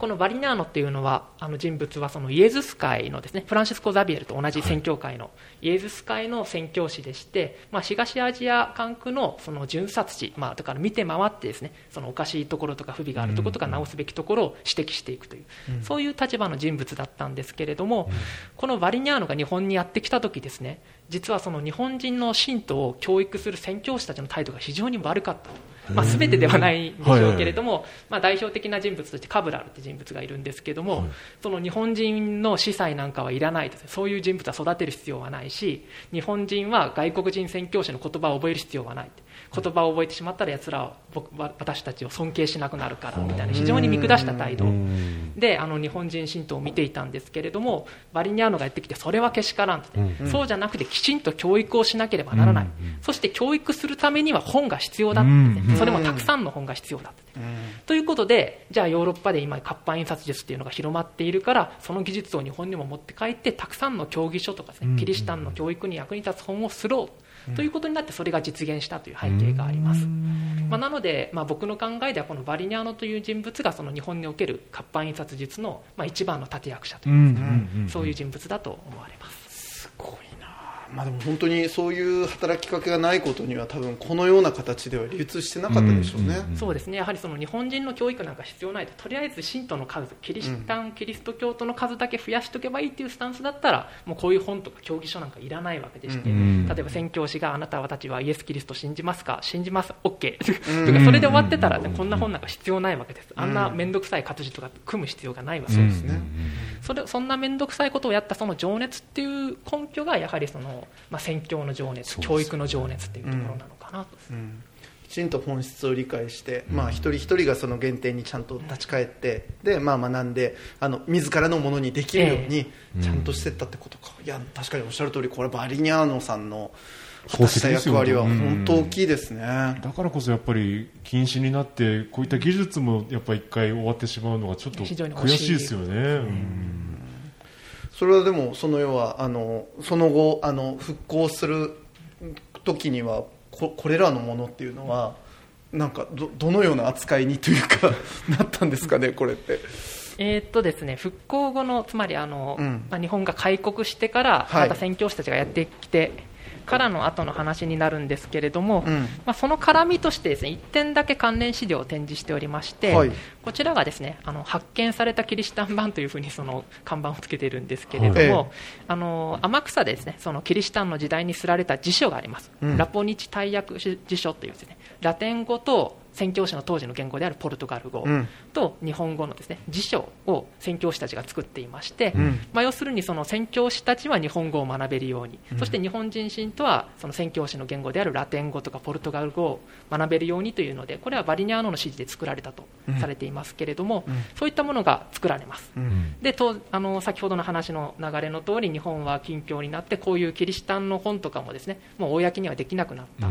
このバリナーノっていうのはあの人物はそのイエズス会のですねフランシスコ・ザビエルと同じ宣教会の、イエズス会の宣教師でして、まあ、東アジア管区のその巡察地、まあ、だから見て回ってですねそのおかしいところとか不備があるところとか直すべきところを指摘していくという、うん、そういう立場の人物だったんですけれども、うん、このバリニャーノが日本にやってきた時ですね実はその日本人の信徒を教育する宣教師たちの態度が非常に悪かった。まあ、全てではないんでしょうけれども、はい。はい、まあ、代表的な人物としてカブラルという人物がいるんですけども、はい、その日本人の司祭なんかはいらないと。そういう人物は育てる必要はないし日本人は外国人宣教師の言葉を覚える必要はない言葉を覚えてしまったら奴らは僕私たちを尊敬しなくなるからみたいな非常に見下した態度。であの日本人信徒を見ていたんですけれどもバリニャーノがやってきてそれはけしからんと、そうじゃなくてきちんと教育をしなければならない、そして教育するためには本が必要だって、ね、それもたくさんの本が必要だって、ね、ということでじゃあヨーロッパで今活版印刷術っていうのが広まっているからその技術を日本にも持って帰ってたくさんの教義書とか、ね、キリシタンの教育に役に立つ本をすろうということになってそれが実現したという背景があります、まあ、なので、まあ、僕の考えではこのバリニャーノという人物がその日本における活版印刷術の、まあ、一番の立役者というか、そういう人物だと思われます。すごいなまあ、でも本当にそういう働きかけがないことには多分このような形では流通してなかったでしょうね、うんうんうん、そうですね。やはりその日本人の教育なんか必要ないととりあえず信徒の数キリシタン、うん、キリスト教徒の数だけ増やしておけばいいっていうスタンスだったらもうこういう本とか教義書なんかいらないわけでして、うんうん、例えば宣教師があなたたちはイエス・キリスト信じますか信じます OK とかそれで終わってたら、ね、こんな本なんか必要ないわけです。あんな面倒くさい活字とか組む必要がないわけです。ね、それそんな面倒くさいことをやったその情熱っていう根拠がやはりその、まあ、宣教の情熱、教育の情熱っていうところなのかなと。うん。きちんと本質を理解して、まあ、一人一人がその原点にちゃんと立ち返って、で、まあ、学んであの自らのものにできるようにちゃんとしていったってことか、いや確かにおっしゃる通りこれバリニャーノさんの果たした役割は本当大きいですね、だからこそやっぱり禁止になってこういった技術もやっぱり一回終わってしまうのがちょっと悔しいですよね。それはでもその要はあのその後あの復興する時にはここれらのものっていうのはなんかどどのような扱いにというか なったんですかねこれって。えー、っとですね、復興後のつまりあの、うん、まあ、日本が開国してからまた宣教師たちがやってきて、からの後の話になるんですけれども、うん、まあ、その絡みとしてですね1点だけ関連資料を展示しておりまして、はい、こちらがですねあの発見されたキリシタン版というふうにその看板をつけているんですけれども、はい、あの天草でですねそのキリシタンの時代に刷られた辞書があります、うん、ラポニチ大訳辞書というですねラテン語と宣教師の当時の言語であるポルトガル語と日本語のですね辞書を宣教師たちが作っていまして、うん、まあ、要するにその宣教師たちは日本語を学べるように、うん、そして日本人信徒はその宣教師の言語であるラテン語とかポルトガル語を学べるようにというのでこれはバリニャーノの指示で作られたとされていますけれども、うん、そういったものが作られます、でとあの先ほどの話の流れの通り日本は近況になってこういうキリシタンの本とかもですねもう公にはできなくなった、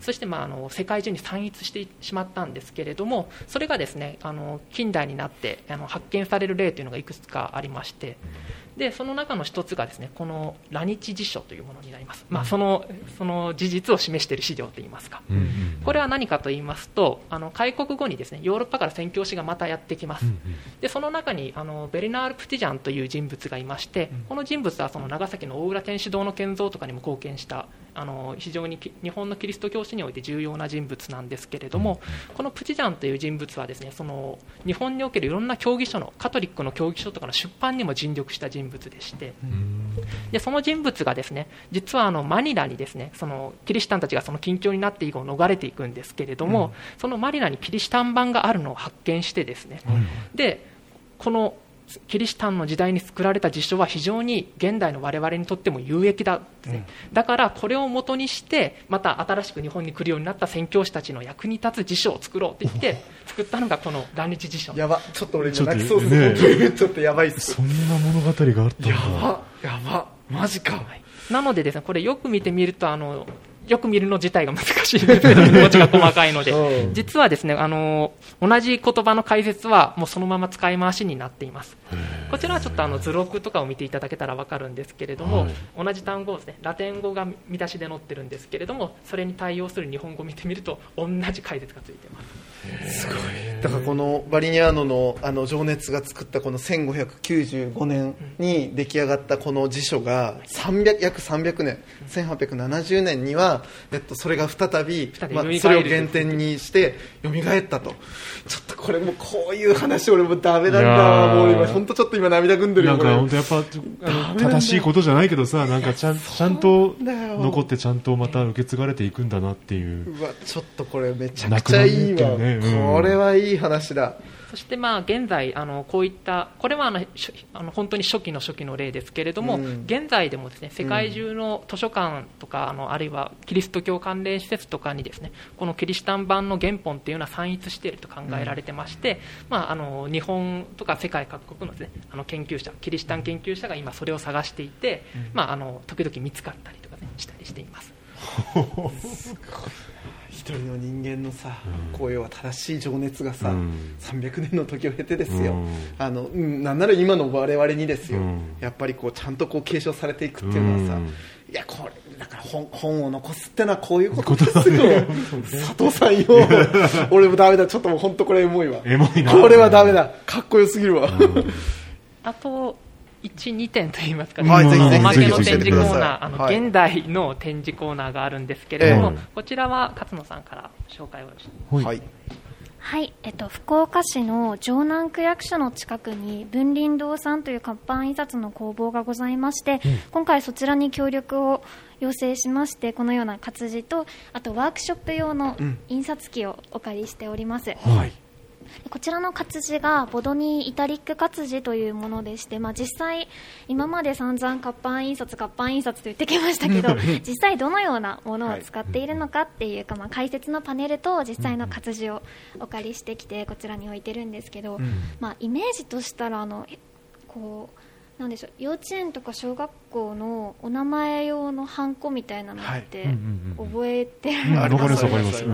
そしてまああの世界中に散逸してしまったんですけれどもそれがですねあの近代になってあの発見される例というのがいくつかありましてでその中の一つがですねこの来日辞書というものになります、まあ、そのその事実を示している資料といいますか、これは何かと言いますとあの開国後にですねヨーロッパから宣教師がまたやってきます、でその中にあのベルナール・プティジャンという人物がいまして、この人物はその長崎の大浦天主堂の建造とかにも貢献したあの非常に日本のキリスト教史において重要な人物なんですけれども、このプチジャンという人物はですねその日本におけるいろんな教義書のカトリックの教義書とかの出版にも尽力した人物でしてでその人物がですね実はあのマニラにですねそのキリシタンたちがその近況になって以降逃れていくんですけれども、そのマニラにキリシタン版があるのを発見してですね、でこのキリシタンの時代に作られた辞書は非常に現代の我々にとっても有益だ、ねうん、だからこれをもとにしてまた新しく日本に来るようになった宣教師たちの役に立つ辞書を作ろうと言って作ったのがこの来日辞書。やばちょっと俺今泣きそうです、ね、ちょっとやばいっすそんな物語があったやばやばマジか、はい、なのでですねこれよく見てみるとあのよく見るの自体が難しい。んですけど、文字が細かいので、実はですね、あの、同じ言葉の解説はもうそのまま使い回しになっています。こちらはちょっとあの図録とかを見ていただけたらわかるんですけれども、はい、同じ単語ですね、ラテン語が見出しで載ってるんですけれども、それに対応する日本語を見てみると、同じ解説がついています。すごい。だからこのバリニャーノのあの情熱が作ったこの1595年に出来上がったこの辞書が300約300年1870年には、えっと、それが再びまあ、それを原点にして蘇ったと。ちょっとこれもこういう話俺もダメなんだもう今本当ちょっと今涙ぐんでるよなんか本当やっぱ正しいことじゃないけどさなんかちゃんちゃんと残ってちゃんとまた受け継がれていくんだなっていう。うわちょっとこれめちゃくちゃいいわ、ねこれはいい話だ。そしてまあ現在あのこういったこれはあのあの本当に初期の初期の例ですけれども、うん、現在でもですね世界中の図書館とか、あのあるいはキリスト教関連施設とかにですねこのキリシタン版の原本っていうのは散逸していると考えられてまして、うん、まああの日本とか世界各国のですねあの研究者キリシタン研究者が今それを探していて、うん、まああの時々見つかったりとかねしたりしています。一人の人間のさ、うは正しい情熱がさ、うん、300年の時を経てですよ、うん、あのなんなら今の我々にですよ、うん、やっぱりこうちゃんとこう継承されていくっていうのはさ、いやこれだから本本を残すってのはこういうことですよ、ね、佐藤さんよ。俺もダメだ。ちょっともう本当これエモいわ。エモいな。これはダメだ。かっこよすぎるわ。あと1、2点といいますか、はいね、おまけの展示コーナー、あの、はい。現代の展示コーナーがあるんですけれども、ええ。こちらは勝野さんから紹介をしてはい。はい、えっと、福岡市の城南区役所の近くに文林堂さんという活版印刷の工房がございまして、今回そちらに協力を要請しましてこのような活字とあとワークショップ用の印刷機をお借りしております、はいこちらの活字がボドニーイタリック活字というものでして、まあ、実際、今まで散々活版印刷、活版印刷と言ってきましたけど 実際どのようなものを使っているのかっていうか、まあ、解説のパネルと実際の活字をお借りしてきてこちらに置いてるんですけど、まあ、イメージとしたらあのえこうなんでしょう幼稚園とか小学校のお名前用のハンコみたいなのって覚えてる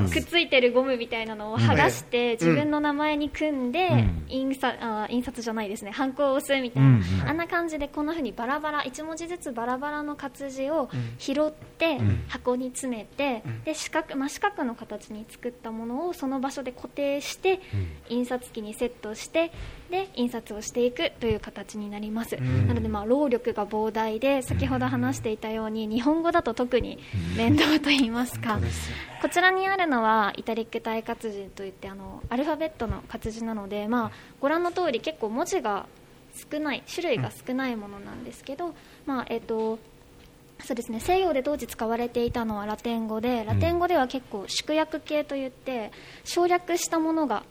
すくっついてるゴムみたいなのを剥がして、自分の名前に組んで、うん。印刷あ印刷じゃないですね。ハンコを押すみたいな、あんな感じでこんな風にバラバラ1文字ずつバラバラの活字を拾って、ん。箱に詰めて、で四角真四角の形に作ったものをその場所で固定して、印刷機にセットしてで印刷をしていくという形になります、なのでまあ労力が膨大で先ほど話していたように日本語だと特に面倒と言いますか、こちらにあるのはイタリック体活字といってあのアルファベットの活字なので、まあ、ご覧の通り結構文字が少ない種類が少ないものなんですけど、まあえっとそうですね。西洋で当時使われていたのはラテン語でラテン語では結構縮約形といって省略したものが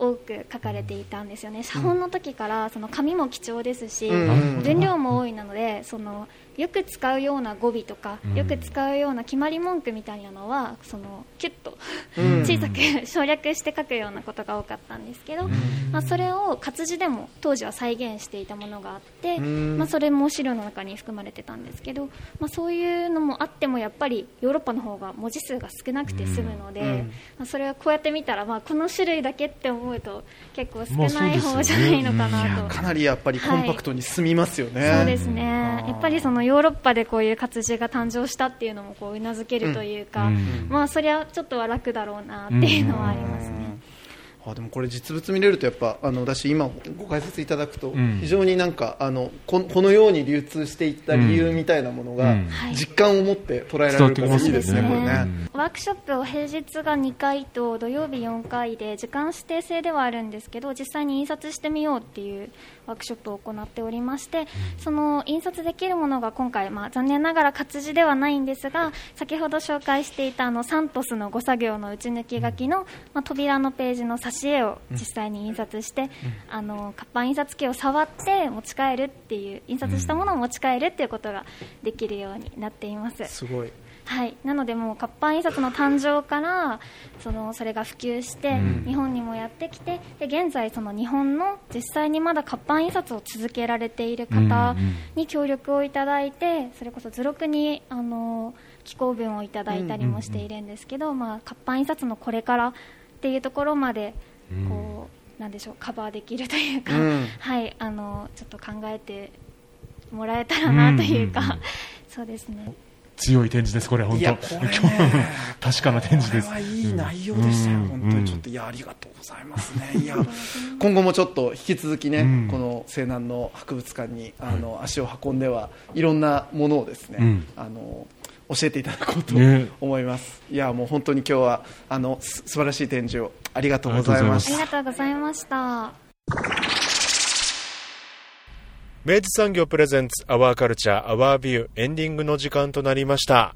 多く書かれていたんですよね。写本の時からその紙も貴重ですし、うん。分量も多いなのでそのよく使うような語尾とか、よく使うような決まり文句みたいなのはそのキュッとうん。小さく 省略して書くようなことが多かったんですけど、まあ、それを活字でも当時は再現していたものがあって、ん。まあ、それも資料の中に含まれてたんですけど、まあ、そういうのもあってもやっぱりヨーロッパの方が文字数が少なくて済むので、まあ、それはこうやって見たら、まあ、この種類だけって思うと結構少ない方じゃないのかなと。かなりやっぱりコンパクトに済みますよね、そうですね。やっぱりそのヨーロッパでこういう活字が誕生したっていうのもこううなずけるというか、うん。まあそりゃちょっとは楽だろうなっていうのはありますね。あでもこれ実物見れるとやっぱあの私今ご解説いただくとん。非常になんかあのここのように流通していった理由みたいなものが実感を持って捉えられるからいいですね伝これねわってきますね。ワークショップを平日が2回と土曜日4回で時間指定制ではあるんですけど実際に印刷してみようっていうワークショップを行っておりましてその印刷できるものが今回、まあ、残念ながら活字ではないんですが先ほど紹介していたあのサントスの5作業の打ち抜き書きの、まあ、扉のページの挿絵を実際に印刷して、あの活版印刷機を触って持ち帰るっていう印刷したものを持ち帰るっていうことができるようになっています。すごいはい、なのでもう活版印刷の誕生からそのそれが普及して、日本にもやってきてで現在その日本の実際にまだ活版印刷を続けられている方に協力をいただいてそれこそ図録にあの寄稿文をいただいたりもしているんですけど、まあ、活版印刷のこれからっていうところまでこう、なんでしょうカバーできるというか、うん。はい、あのちょっと考えてもらえたらなというか、そうですね。強い展示ですこれ本当。ね。確かな展示です。これはいい内容でしたよ、うん。本当にちょっといやありがとうございますね、いや今後もちょっと引き続きね、うん。この西南の博物館にあの、足を運んではいろんなものをですね、うん。あの教えていただこうとね。思います、いやもう本当に今日はあのす素晴らしい展示をありがとうございまあしたりがとうございました。明治産業プレゼンツアワーカルチャーアワービューエンディングの時間となりました。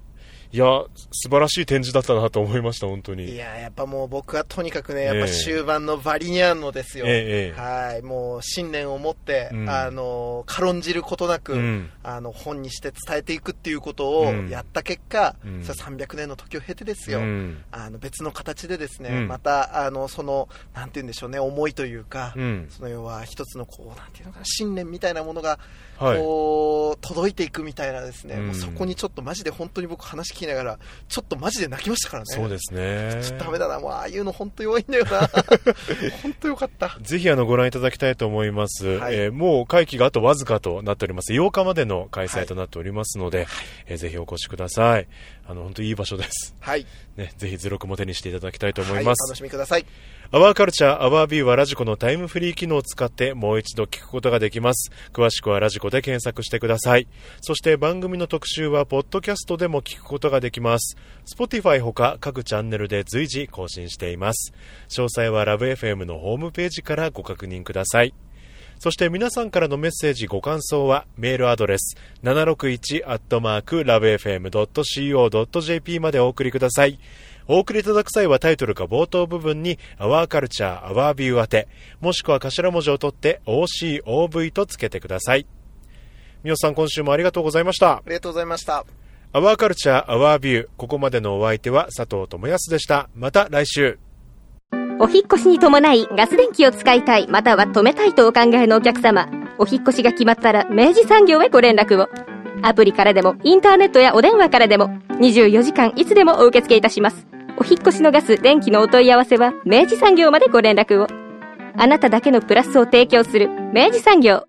いや素晴らしい展示だったなと思いました本当に。いややっぱもう僕はとにかくね、ええ。やっぱ終盤のバリニャンのですよ、ええはいもう信念を持って、うん。あの軽んじることなく、うん。あの本にして伝えていくっていうことをうん。やった結果、うん。それ300年の時を経てですよ、うん。あの別の形でですね、うん。またあのそのなんて言うんでしょうね思いというか、うん。その要は一つのこうなんていうのかな信念みたいなものがはいこう届いていくみたいなですね、うん。もうそこにちょっとマジで本当に僕話聞きながら、ちょっとマジで泣きましたからね。そうですね。ちょっとダメだな、もうああいうの本当弱いんだよな。本当よかった。ぜひあのご覧いただきたいと思います、はい。えーもう会期があとわずかとなっております。8日までの開催となっておりますので、えーぜひお越しください。あの本当いい場所です、はい。ね、ぜひ図録も手にしていただきたいと思いはい、おます、楽しみください。アワーカルチャーアワービューはラジコのタイムフリー機能を使ってもう一度聞くことができます。詳しくはラジコで検索してくださいそして番組の特集はポッドキャストでも聞くことができます Spotify ほか各チャンネルで随時更新しています詳細はラブ f m のホームページからご確認くださいそして皆さんからのメッセージご感想はメールアドレス 761-lovefm.co.jp までお送りください。お送りいただく際はタイトルか冒頭部分に Our Culture, Our View 宛て、もしくは頭文字を取って OCOV とつけてください。みおさん今週もありがとうございましたあ。りがとうございました。Our Culture, Our View ここまでのお相手は佐藤智康でした。また来週。お引っ越しに伴いガス電気を使いたいまたは止めたいとお考えのお客様お引っ越しが決まったら明治産業へご連絡をアプリからでもインターネットやお電話からでも24時間いつでもお受け付けいたしますお引っ越しのガス電気のお問い合わせは明治産業までご連絡をあなただけのプラスを提供する明治産業